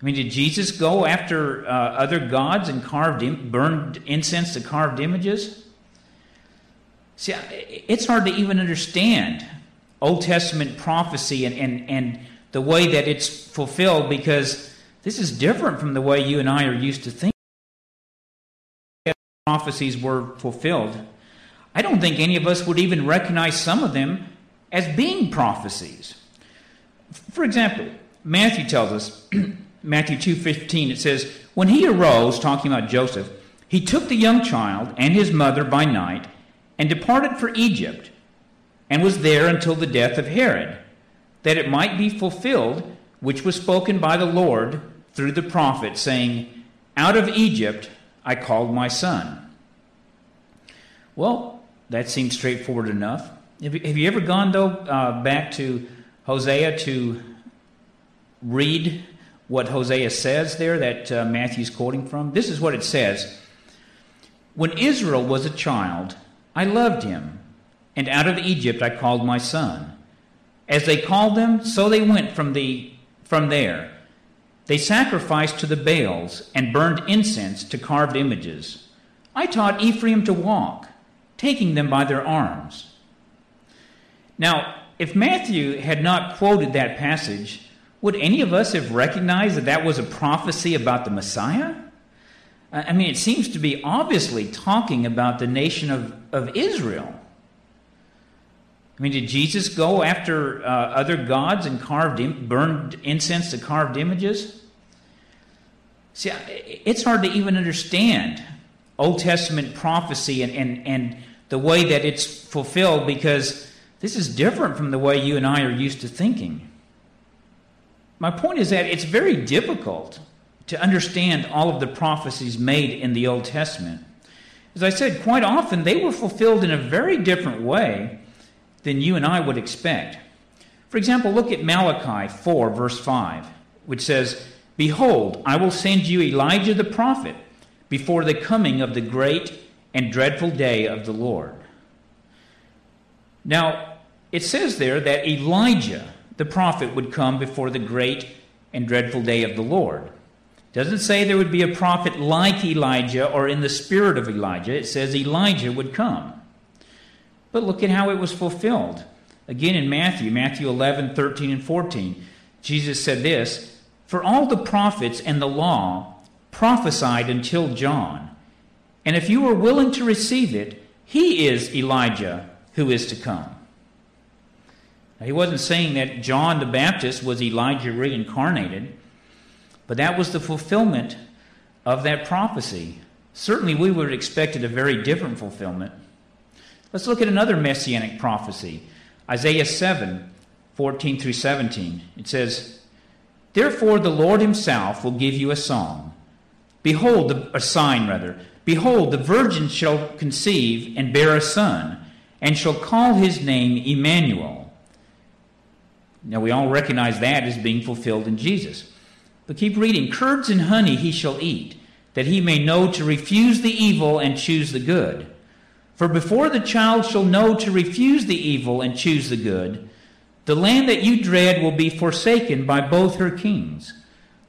I mean, did Jesus go after uh, other gods and carved, in, burned incense to carved images? See, it's hard to even understand Old Testament prophecy and, and, and the way that it's fulfilled because this is different from the way you and I are used to thinking. Prophecies were fulfilled. I don't think any of us would even recognize some of them as being prophecies. For example, Matthew tells us, (clears throat) Matthew 2:15 it says, "When he arose, talking about Joseph, he took the young child and his mother by night and departed for Egypt and was there until the death of Herod, that it might be fulfilled which was spoken by the Lord through the prophet saying, out of Egypt I called my son." Well, that seems straightforward enough. Have you, ever gone, though, uh, back to Hosea to read what Hosea says there that uh, Matthew's quoting from? This is what it says When Israel was a child, I loved him, and out of Egypt I called my son. As they called them, so they went from, the, from there. They sacrificed to the Baals and burned incense to carved images. I taught Ephraim to walk, taking them by their arms. Now, if Matthew had not quoted that passage, would any of us have recognized that that was a prophecy about the Messiah? I mean, it seems to be obviously talking about the nation of, of Israel. I mean, did Jesus go after uh, other gods and carved, burned incense to carved images? See, it's hard to even understand Old Testament prophecy and, and, and the way that it's fulfilled because this is different from the way you and I are used to thinking. My point is that it's very difficult to understand all of the prophecies made in the Old Testament. As I said, quite often they were fulfilled in a very different way than you and I would expect. For example, look at Malachi 4, verse 5, which says, Behold, I will send you Elijah the prophet before the coming of the great and dreadful day of the Lord. Now, it says there that Elijah the prophet would come before the great and dreadful day of the Lord. Doesn't say there would be a prophet like Elijah or in the spirit of Elijah. It says Elijah would come. But look at how it was fulfilled. Again in Matthew, Matthew 11, 13, and 14, Jesus said this For all the prophets and the law prophesied until John. And if you are willing to receive it, he is Elijah who is to come. Now, he wasn't saying that John the Baptist was Elijah reincarnated, but that was the fulfillment of that prophecy. Certainly, we would have expected a very different fulfillment. Let's look at another messianic prophecy Isaiah 7 14 through 17. It says, Therefore the Lord himself will give you a song. Behold, a sign rather. Behold, the virgin shall conceive and bear a son, and shall call his name Emmanuel. Now we all recognize that as being fulfilled in Jesus. But keep reading. Curds and honey he shall eat, that he may know to refuse the evil and choose the good. For before the child shall know to refuse the evil and choose the good, the land that you dread will be forsaken by both her kings.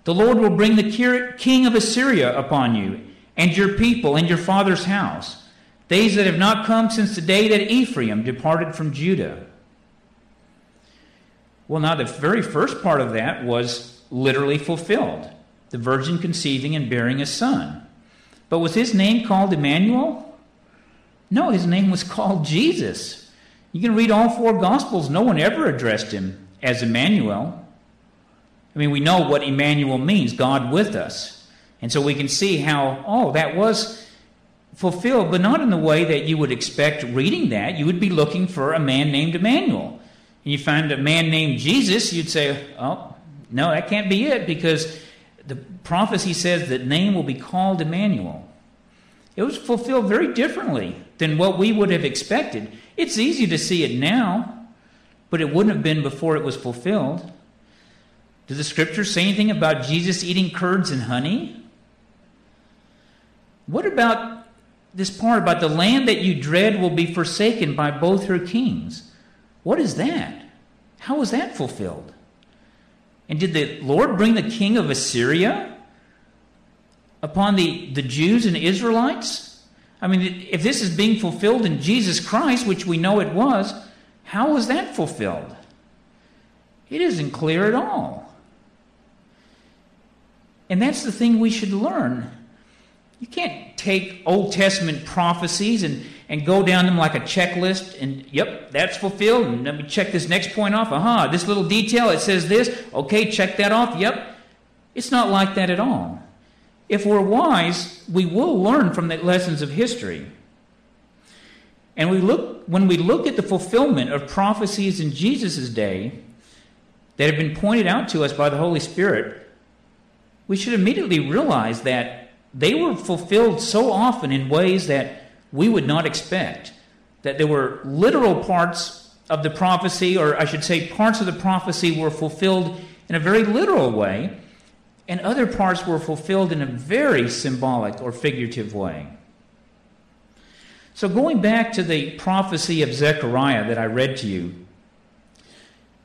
The Lord will bring the king of Assyria upon you, and your people, and your father's house, days that have not come since the day that Ephraim departed from Judah. Well, now, the very first part of that was literally fulfilled the virgin conceiving and bearing a son. But was his name called Emmanuel? No, his name was called Jesus. You can read all four Gospels. No one ever addressed him as Emmanuel. I mean, we know what Emmanuel means God with us. And so we can see how, oh, that was fulfilled, but not in the way that you would expect reading that. You would be looking for a man named Emmanuel. And you find a man named Jesus, you'd say, oh, no, that can't be it because the prophecy says that name will be called Emmanuel. It was fulfilled very differently than what we would have expected. It's easy to see it now, but it wouldn't have been before it was fulfilled. Does the scripture say anything about Jesus eating curds and honey? What about this part about the land that you dread will be forsaken by both her kings? What is that? How was that fulfilled? And did the Lord bring the king of Assyria upon the, the Jews and Israelites? I mean, if this is being fulfilled in Jesus Christ, which we know it was, how was that fulfilled? It isn't clear at all. And that's the thing we should learn. You can't take Old Testament prophecies and, and go down them like a checklist and, yep, that's fulfilled. And let me check this next point off. Aha, this little detail, it says this. Okay, check that off. Yep. It's not like that at all. If we're wise, we will learn from the lessons of history. And we look, when we look at the fulfillment of prophecies in Jesus' day that have been pointed out to us by the Holy Spirit, we should immediately realize that they were fulfilled so often in ways that we would not expect. That there were literal parts of the prophecy, or I should say, parts of the prophecy were fulfilled in a very literal way, and other parts were fulfilled in a very symbolic or figurative way. So, going back to the prophecy of Zechariah that I read to you,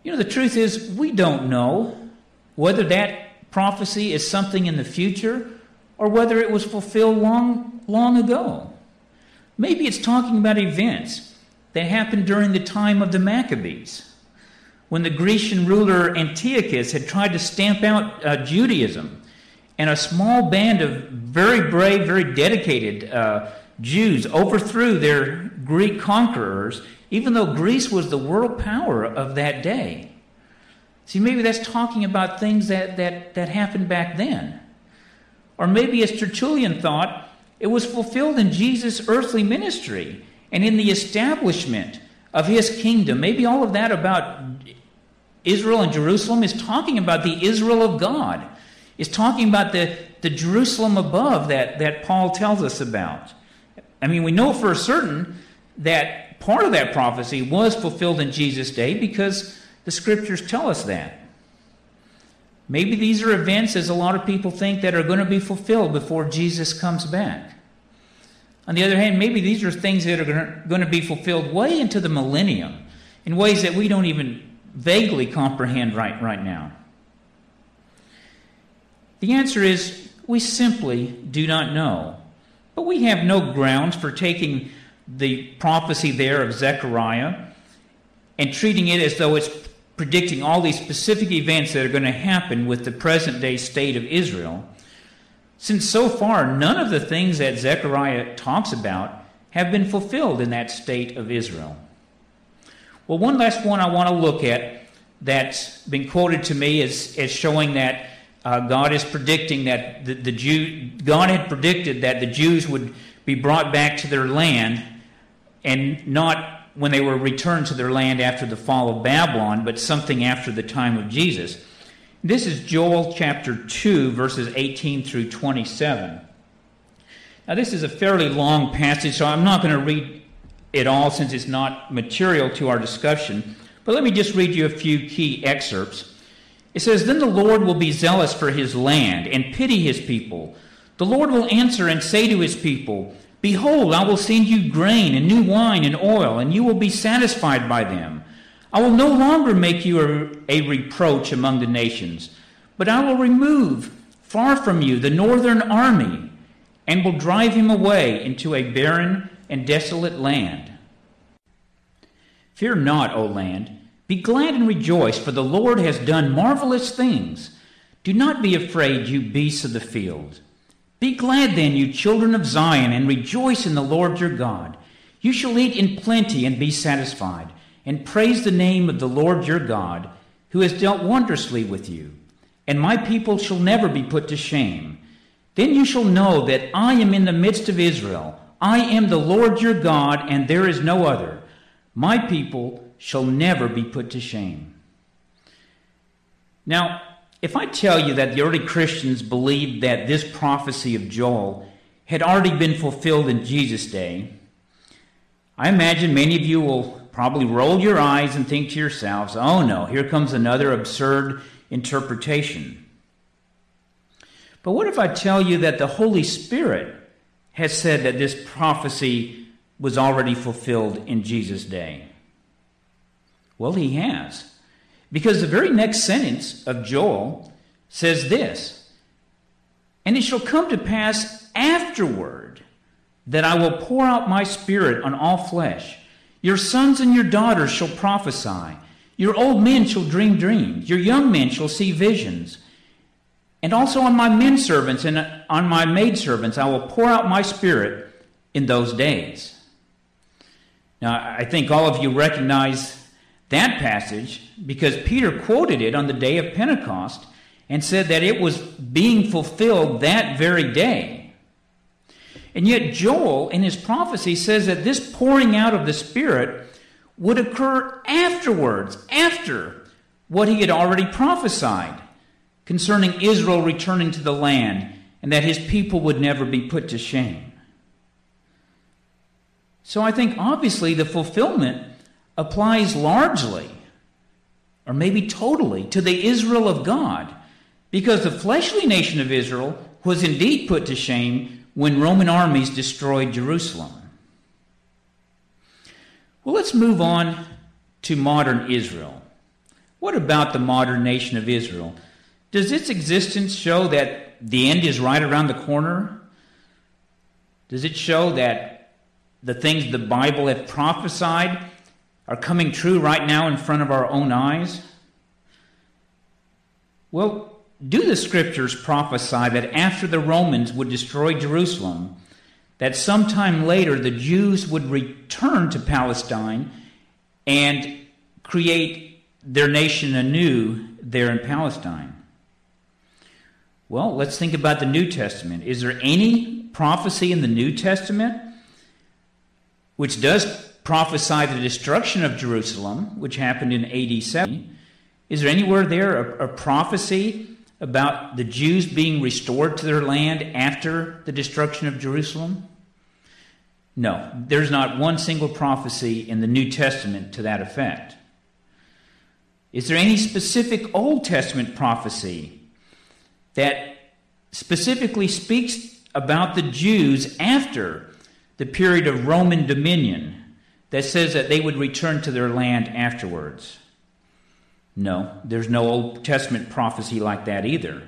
you know, the truth is, we don't know whether that prophecy is something in the future or whether it was fulfilled long, long ago. Maybe it's talking about events that happened during the time of the Maccabees, when the Grecian ruler Antiochus had tried to stamp out uh, Judaism, and a small band of very brave, very dedicated uh, Jews overthrew their Greek conquerors, even though Greece was the world power of that day. See, maybe that's talking about things that, that, that happened back then. Or maybe, as Tertullian thought, it was fulfilled in Jesus' earthly ministry and in the establishment of his kingdom. Maybe all of that about Israel and Jerusalem is talking about the Israel of God. Is talking about the, the Jerusalem above that, that Paul tells us about. I mean, we know for certain that part of that prophecy was fulfilled in Jesus' day because the scriptures tell us that. Maybe these are events, as a lot of people think, that are going to be fulfilled before Jesus comes back. On the other hand, maybe these are things that are going to be fulfilled way into the millennium in ways that we don't even vaguely comprehend right, right now. The answer is we simply do not know. But we have no grounds for taking the prophecy there of Zechariah and treating it as though it's predicting all these specific events that are going to happen with the present day state of Israel, since so far none of the things that Zechariah talks about have been fulfilled in that state of Israel. Well, one last one I want to look at that's been quoted to me as, as showing that uh, God is predicting that the, the Jew, God had predicted that the Jews would be brought back to their land and not when they were returned to their land after the fall of Babylon, but something after the time of Jesus. This is Joel chapter 2, verses 18 through 27. Now, this is a fairly long passage, so I'm not going to read it all since it's not material to our discussion. But let me just read you a few key excerpts. It says, Then the Lord will be zealous for his land and pity his people. The Lord will answer and say to his people, Behold, I will send you grain and new wine and oil, and you will be satisfied by them. I will no longer make you a, a, reproach among the nations, but I will remove far from you the northern army, and will drive him away into a barren and desolate land. Fear not, O land. Be glad and rejoice, for the Lord has done marvelous things. Do not be afraid, you beasts of the field. Be glad then, you children of Zion, and rejoice in the Lord your God. You shall eat in plenty and be satisfied, and praise the name of the Lord your God, who has dealt wondrously with you. And my people shall never be put to shame. Then you shall know that I am in the midst of Israel. I am the Lord your God, and there is no other. My people shall never be put to shame. Now, if I tell you that the early Christians believed that this prophecy of Joel had already been fulfilled in Jesus' day, I imagine many of you will probably roll your eyes and think to yourselves, oh no, here comes another absurd interpretation. But what if I tell you that the Holy Spirit has said that this prophecy was already fulfilled in Jesus' day? Well, he has. Because the very next sentence of Joel says this And it shall come to pass afterward that I will pour out my spirit on all flesh. Your sons and your daughters shall prophesy. Your old men shall dream dreams. Your young men shall see visions. And also on my men servants and on my maidservants I will pour out my spirit in those days. Now, I think all of you recognize that passage because Peter quoted it on the day of Pentecost and said that it was being fulfilled that very day. And yet, Joel, in his prophecy, says that this pouring out of the Spirit would occur afterwards, after what he had already prophesied concerning Israel returning to the land and that his people would never be put to shame. So I think obviously the fulfillment applies largely, or maybe totally, to the Israel of God, because the fleshly nation of Israel was indeed put to shame when Roman armies destroyed Jerusalem. Well, let's move on to modern Israel. What about the modern nation of Israel? Does its existence show that the end is right around the corner? Does it show that the things the Bible had prophesied are coming true right now in front of our own eyes? Well, do the scriptures prophesy that after the Romans would destroy Jerusalem, that sometime later the Jews would return to Palestine and create their nation anew there in Palestine? Well, let's think about the New Testament. Is there any prophecy in the New Testament which does prophesy the destruction of Jerusalem, which happened in AD 70? Is there anywhere there a, a prophecy about the Jews being restored to their land after the destruction of Jerusalem? No, there's not one single prophecy in the New Testament to that effect. Is there any specific Old Testament prophecy that specifically speaks about the Jews after the period of Roman dominion that says that they would return to their land afterwards? No, there's no Old Testament prophecy like that either.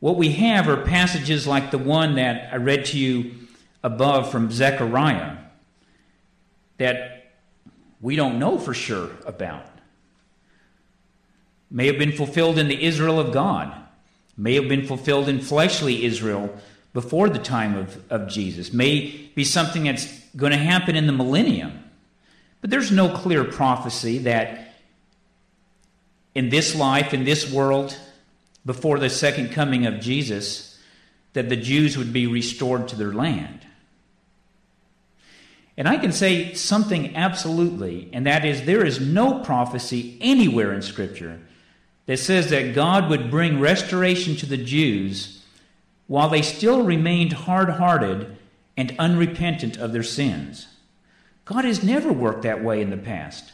What we have are passages like the one that I read to you above from Zechariah that we don't know for sure about. May have been fulfilled in the Israel of God, may have been fulfilled in fleshly Israel before the time of, of Jesus, may be something that's going to happen in the millennium. But there's no clear prophecy that in this life, in this world, before the second coming of Jesus, that the Jews would be restored to their land. And I can say something absolutely, and that is there is no prophecy anywhere in Scripture that says that God would bring restoration to the Jews while they still remained hard hearted and unrepentant of their sins. God has never worked that way in the past.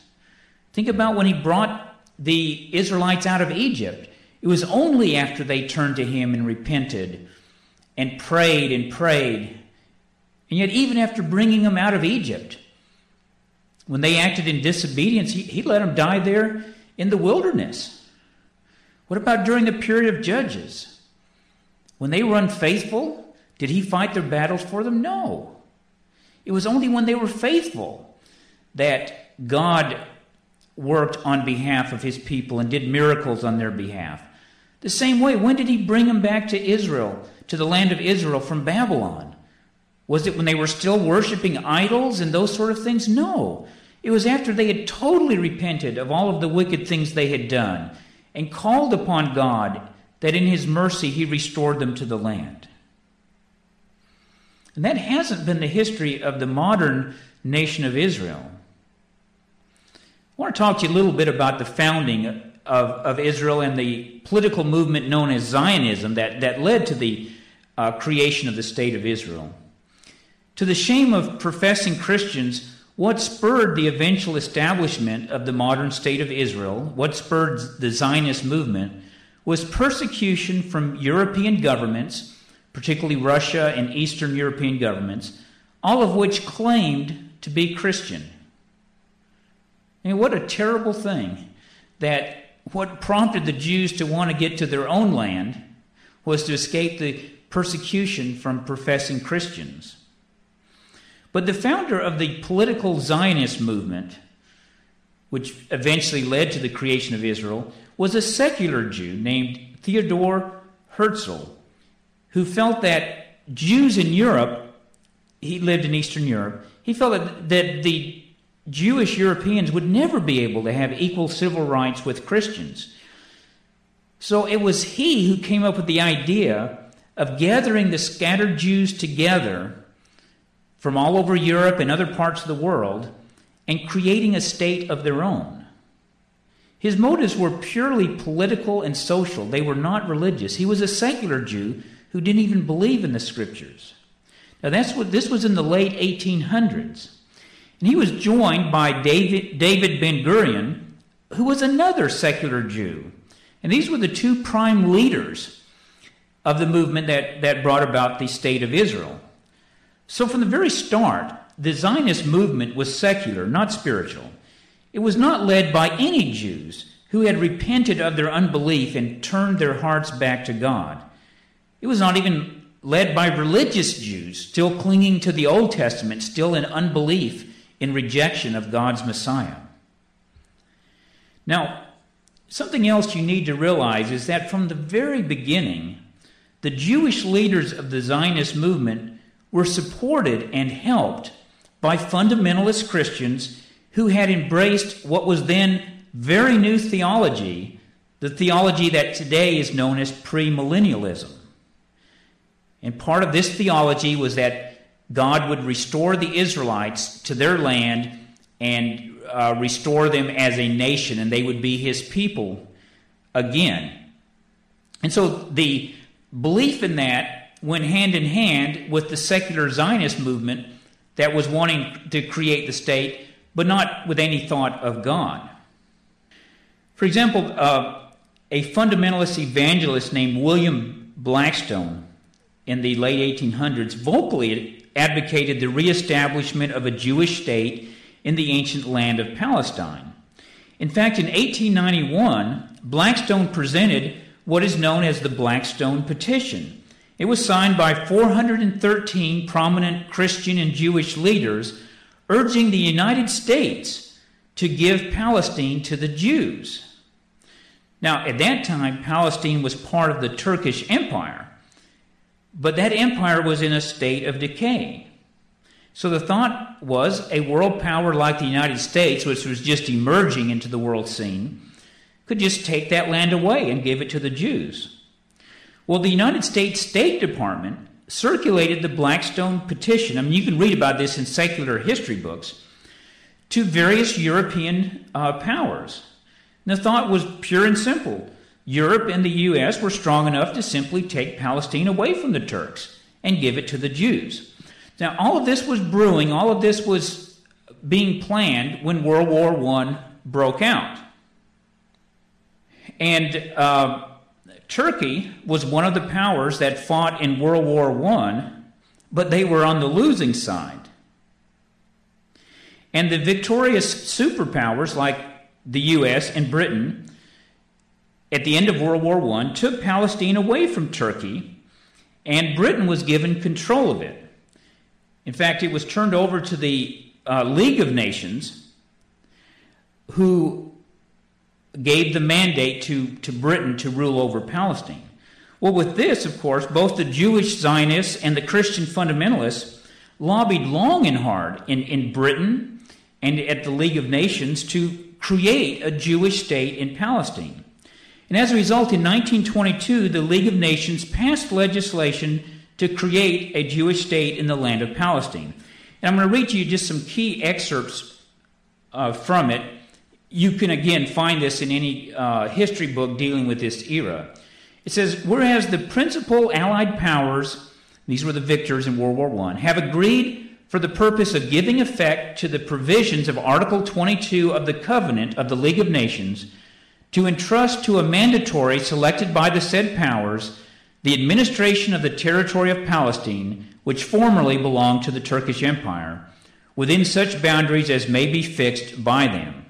Think about when He brought the Israelites out of Egypt. It was only after they turned to him and repented and prayed and prayed. And yet, even after bringing them out of Egypt, when they acted in disobedience, he, he let them die there in the wilderness. What about during the period of Judges? When they were unfaithful, did he fight their battles for them? No. It was only when they were faithful that God worked on behalf of his people and did miracles on their behalf. The same way, when did he bring them back to Israel, to the land of Israel from Babylon? Was it when they were still worshiping idols and those sort of things? No. It was after they had totally repented of all of the wicked things they had done and called upon God that in his mercy he restored them to the land. And that hasn't been the history of the modern nation of Israel. I want to talk to you a little bit about the founding of, of Israel and the political movement known as Zionism that, that led to the uh, creation of the state of Israel. To the shame of professing Christians, what spurred the eventual establishment of the modern state of Israel, what spurred the Zionist movement, was persecution from European governments, particularly Russia and Eastern European governments, all of which claimed to be Christian. I mean, what a terrible thing that what prompted the Jews to want to get to their own land was to escape the persecution from professing Christians. But the founder of the political Zionist movement, which eventually led to the creation of Israel, was a secular Jew named Theodore Herzl, who felt that Jews in Europe, he lived in Eastern Europe, he felt that, that the Jewish Europeans would never be able to have equal civil rights with Christians. So it was he who came up with the idea of gathering the scattered Jews together from all over Europe and other parts of the world and creating a state of their own. His motives were purely political and social, they were not religious. He was a secular Jew who didn't even believe in the scriptures. Now, that's what this was in the late 1800s. And he was joined by David, David Ben Gurion, who was another secular Jew. And these were the two prime leaders of the movement that, that brought about the state of Israel. So, from the very start, the Zionist movement was secular, not spiritual. It was not led by any Jews who had repented of their unbelief and turned their hearts back to God. It was not even led by religious Jews, still clinging to the Old Testament, still in unbelief, in rejection of God's Messiah. Now, something else you need to realize is that from the very beginning, the Jewish leaders of the Zionist movement were supported and helped by fundamentalist Christians who had embraced what was then very new theology, the theology that today is known as premillennialism. And part of this theology was that God would restore the Israelites to their land and uh, restore them as a nation, and they would be his people again. And so the belief in that went hand in hand with the secular Zionist movement that was wanting to create the state, but not with any thought of God. For example, uh, a fundamentalist evangelist named William Blackstone in the late 1800s vocally advocated the reestablishment of a Jewish state in the ancient land of Palestine. In fact, in 1891, Blackstone presented what is known as the Blackstone Petition. It was signed by 413 prominent Christian and Jewish leaders urging the United States to give Palestine to the Jews. Now, at that time, Palestine was part of the Turkish Empire, but that empire was in a state of decay. So the thought was a world power like the United States, which was just emerging into the world scene, could just take that land away and give it to the Jews. Well, the United States State Department circulated the Blackstone petition. I mean, you can read about this in secular history books to various European uh, powers. And the thought was pure and simple. Europe and the U.S. were strong enough to simply take Palestine away from the Turks and give it to the Jews. Now, all of this was brewing, all of this was being planned when World War I broke out. And uh, Turkey was one of the powers that fought in World War I, but they were on the losing side. And the victorious superpowers like the U.S. and Britain at the end of World War I, took Palestine away from Turkey, and Britain was given control of it. In fact, it was turned over to the uh, League of Nations, who gave the mandate to, to Britain to rule over Palestine. Well, with this, of course, both the Jewish Zionists and the Christian fundamentalists lobbied long and hard in, in Britain and at the League of Nations to create a Jewish state in Palestine. And as a result, in 1922, the League of Nations passed legislation to create a Jewish state in the land of Palestine. And I'm going to read to you just some key excerpts uh, from it. You can again find this in any uh, history book dealing with this era. It says, Whereas the principal Allied powers, these were the victors in World War I, have agreed for the purpose of giving effect to the provisions of Article 22 of the Covenant of the League of Nations to entrust to a mandatory selected by the said powers the administration of the territory of Palestine, which formerly belonged to the Turkish Empire, within such boundaries as may be fixed by them.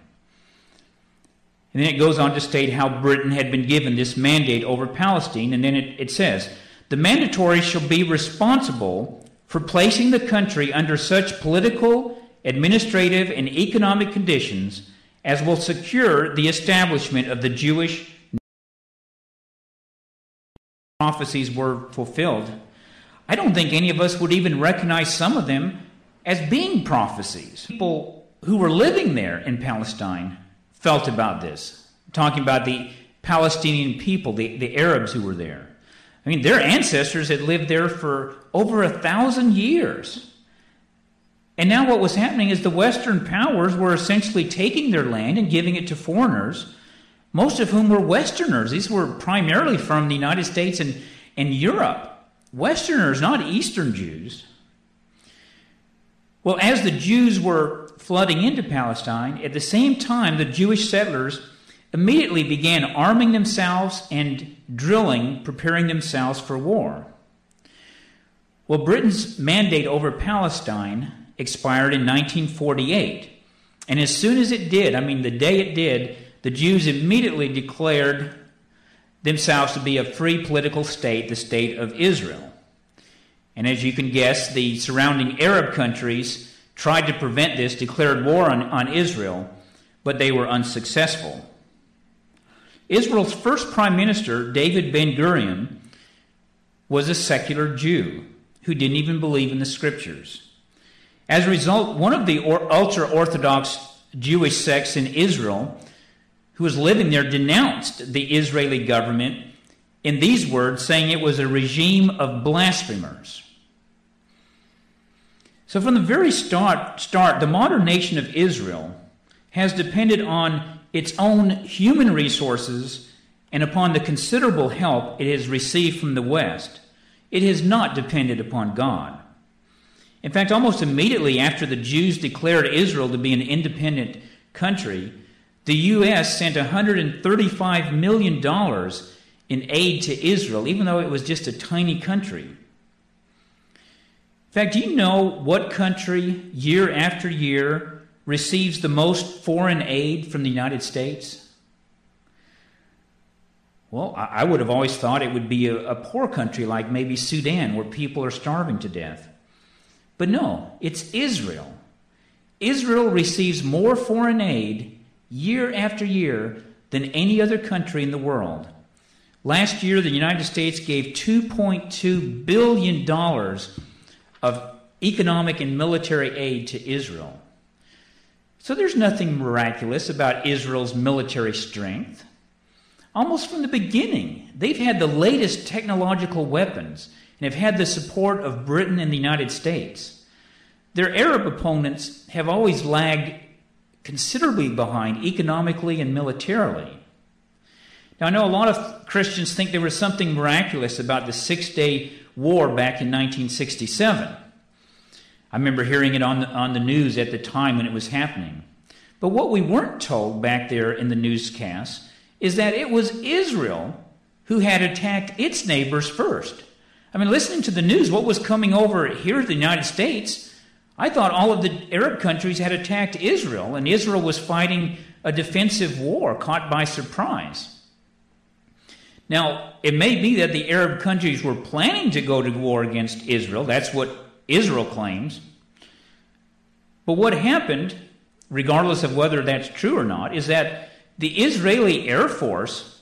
And then it goes on to state how Britain had been given this mandate over Palestine, and then it, it says, The mandatory shall be responsible for placing the country under such political, administrative, and economic conditions as will secure the establishment of the Jewish prophecies were fulfilled. I don't think any of us would even recognize some of them as being prophecies. People who were living there in Palestine felt about this, talking about the Palestinian people, the, the Arabs who were there. I mean, their ancestors had lived there for over a thousand years. And now what was happening is the Western powers were essentially taking their land and giving it to foreigners, most of whom were Westerners. These were primarily from the United States and, and Europe. Westerners, not Eastern Jews. Well, as the Jews were flooding into Palestine, at the same time, the Jewish settlers immediately began arming themselves and drilling, preparing themselves for war. Well, Britain's mandate over Palestine expired in 1948. And as soon as it did, I mean, the day it did, the Jews immediately declared themselves to be a free political state, the state of Israel. And as you can guess, the surrounding Arab countries tried to prevent this, declared war on, on Israel, but they were unsuccessful. Israel's first prime minister, David Ben Gurion, was a secular Jew who didn't even believe in the scriptures. As a result, one of the ultra Orthodox Jewish sects in Israel who was living there denounced the Israeli government in these words, saying it was a regime of blasphemers. So, from the very start, start, the modern nation of Israel has depended on its own human resources and upon the considerable help it has received from the West. It has not depended upon God. In fact, almost immediately after the Jews declared Israel to be an independent country, the U.S. sent $135 million in aid to Israel, even though it was just a tiny country. Fact, do you know what country, year after year, receives the most foreign aid from the United States? Well, I would have always thought it would be a, a, poor country like maybe Sudan, where people are starving to death. But no, it's Israel. Israel receives more foreign aid year after year than any other country in the world. Last year, the United States gave $2.2 billion of economic and military aid to Israel. So there's nothing miraculous about Israel's military strength. Almost from the beginning, they've had the latest technological weapons and have had the support of Britain and the United States. Their Arab opponents have always lagged considerably behind economically and militarily. Now, I know a lot of Christians think there was something miraculous about the Six Day War back in 1967. I remember hearing it on the, on the news at the time when it was happening. But what we weren't told back there in the newscast is that it was Israel who had attacked its neighbors first. I mean, listening to the news, what was coming over here to the United States, I thought all of the Arab countries had attacked Israel, and Israel was fighting a defensive war caught by surprise. Now, it may be that the Arab countries were planning to go to war against Israel. That's what Israel claims. But what happened, regardless of whether that's true or not, is that the Israeli Air Force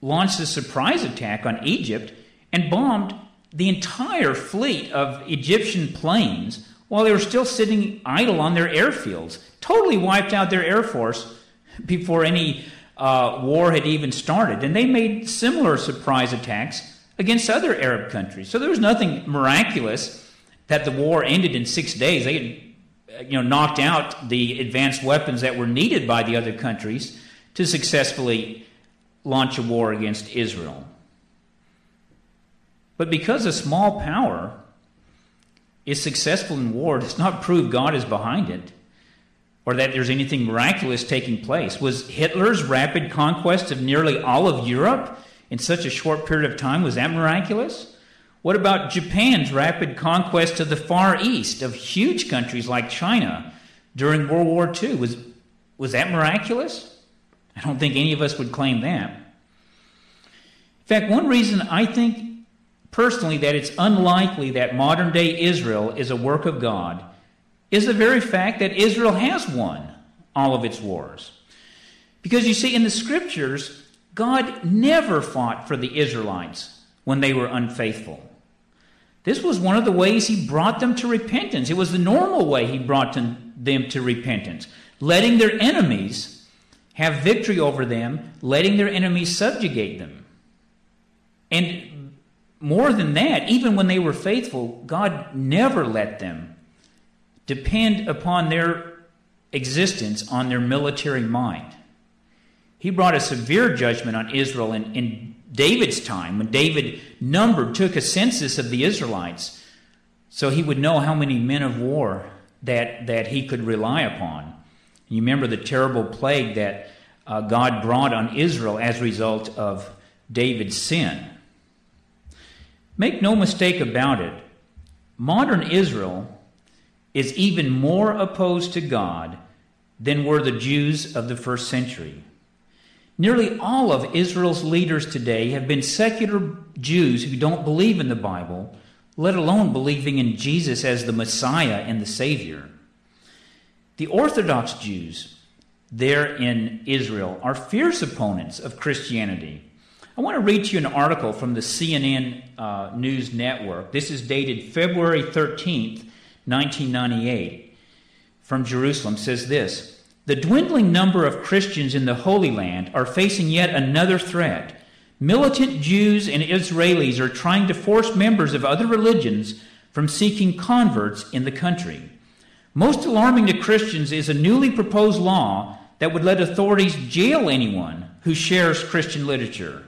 launched a surprise attack on Egypt and bombed the entire fleet of Egyptian planes while they were still sitting idle on their airfields. Totally wiped out their Air Force before any uh, war had even started. And they made similar surprise attacks against other Arab countries. So there was nothing miraculous that the war ended in six days. They had you know, knocked out the advanced weapons that were needed by the other countries to successfully launch a war against Israel. But because a small power is successful in war does not prove God is behind it or that there's anything miraculous taking place. Was Hitler's rapid conquest of nearly all of Europe in such a short period of time, was that miraculous? What about Japan's rapid conquest of the Far East of huge countries like China during World War II? Was, was that miraculous? I don't think any of us would claim that. In fact, one reason I think personally that it's unlikely that modern day Israel is a work of God is the very fact that Israel has won all of its wars. Because you see, in the scriptures, God never fought for the Israelites when they were unfaithful. This was one of the ways he brought them to repentance. It was the normal way he brought them to repentance, letting their enemies have victory over them, letting their enemies subjugate them. And more than that, even when they were faithful, God never let them depend upon their existence on their military might. He brought a severe judgment on Israel in, in David's time when David numbered, took a census of the Israelites so he would know how many men of war that, that he could rely upon. You remember the terrible plague that uh, God brought on Israel as a result of David's sin. Make no mistake about it, modern Israel is even more opposed to God than were the Jews of the first century. Nearly all of Israel's leaders today have been secular Jews who don't believe in the Bible, let alone believing in Jesus as the Messiah and the Savior. The Orthodox Jews there in Israel are fierce opponents of Christianity. I want to read to you an article from the CNN uh, News Network. This is dated February 13th, 1998, from Jerusalem. Says this The dwindling number of Christians in the Holy Land are facing yet another threat. Militant Jews and Israelis are trying to force members of other religions from seeking converts in the country. Most alarming to Christians is a newly proposed law that would let authorities jail anyone who shares Christian literature.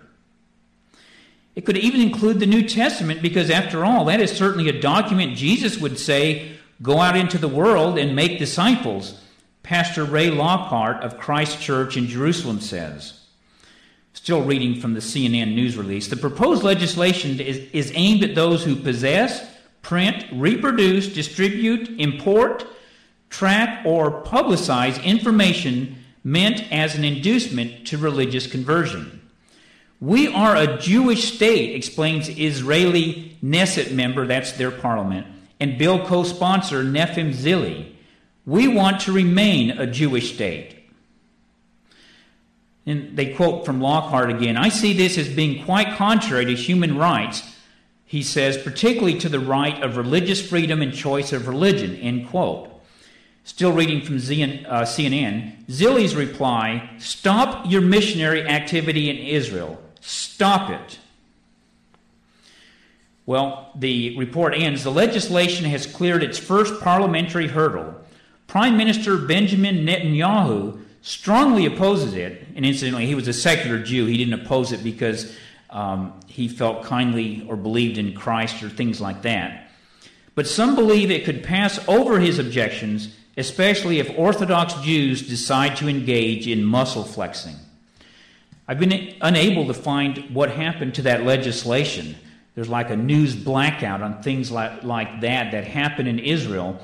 It could even include the New Testament because, after all, that is certainly a document Jesus would say, Go out into the world and make disciples, Pastor Ray Lockhart of Christ Church in Jerusalem says. Still reading from the CNN news release, the proposed legislation is, is aimed at those who possess, print, reproduce, distribute, import, track, or publicize information meant as an inducement to religious conversion. We are a Jewish state, explains Israeli Knesset member, that's their parliament, and bill co sponsor Nissim Zvili. We want to remain a Jewish state. And they quote from Lockhart again I see this as being quite contrary to human rights, he says, particularly to the right of religious freedom and choice of religion, end quote. Still reading from ZN, uh, CNN, Zvili's reply Stop your missionary activity in Israel. Stop it. Well, the report ends the legislation has cleared its first parliamentary hurdle. Prime Minister Benjamin Netanyahu strongly opposes it. And incidentally, he was a secular Jew. He didn't oppose it because um, he felt kindly or believed in Christ or things like that. But some believe it could pass over his objections especially if Orthodox Jews decide to engage in muscle flexing. I've been unable to find what happened to that legislation. There's like a news blackout on things like, like that that happen in Israel.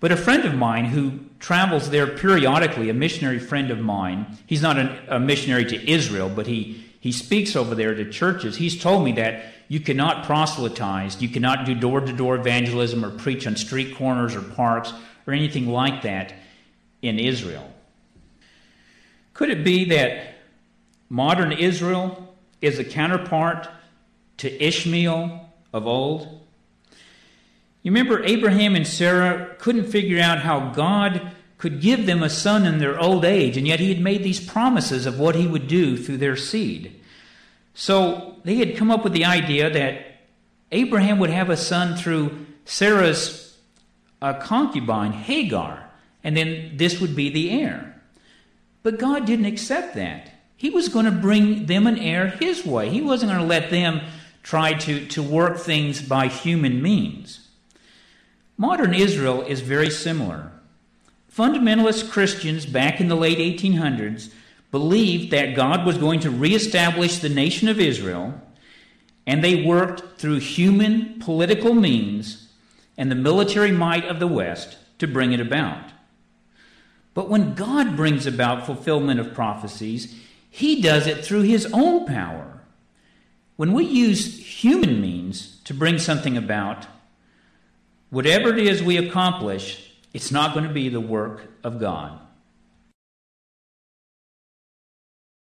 But a friend of mine who travels there periodically, a missionary friend of mine, he's not an, a missionary to Israel, but he, he speaks over there to churches. He's told me that you cannot proselytize, you cannot do door to door evangelism or preach on street corners or parks or anything like that in Israel. Could it be that modern Israel is a counterpart to Ishmael of old? You remember Abraham and Sarah couldn't figure out how God could give them a son in their old age, and yet he had made these promises of what he would do through their seed. So they had come up with the idea that Abraham would have a son through Sarah's a concubine, Hagar, and then this would be the heir. But God didn't accept that. He was going to bring them an heir his way. He wasn't going to let them try to, to work things by human means. Modern Israel is very similar. Fundamentalist Christians back in the late 1800s believed that God was going to reestablish the nation of Israel, and they worked through human political means and the military might of the West to bring it about. But when God brings about fulfillment of prophecies, he does it through his own power. When we use human means to bring something about, whatever it is we accomplish, it's not going to be the work of God.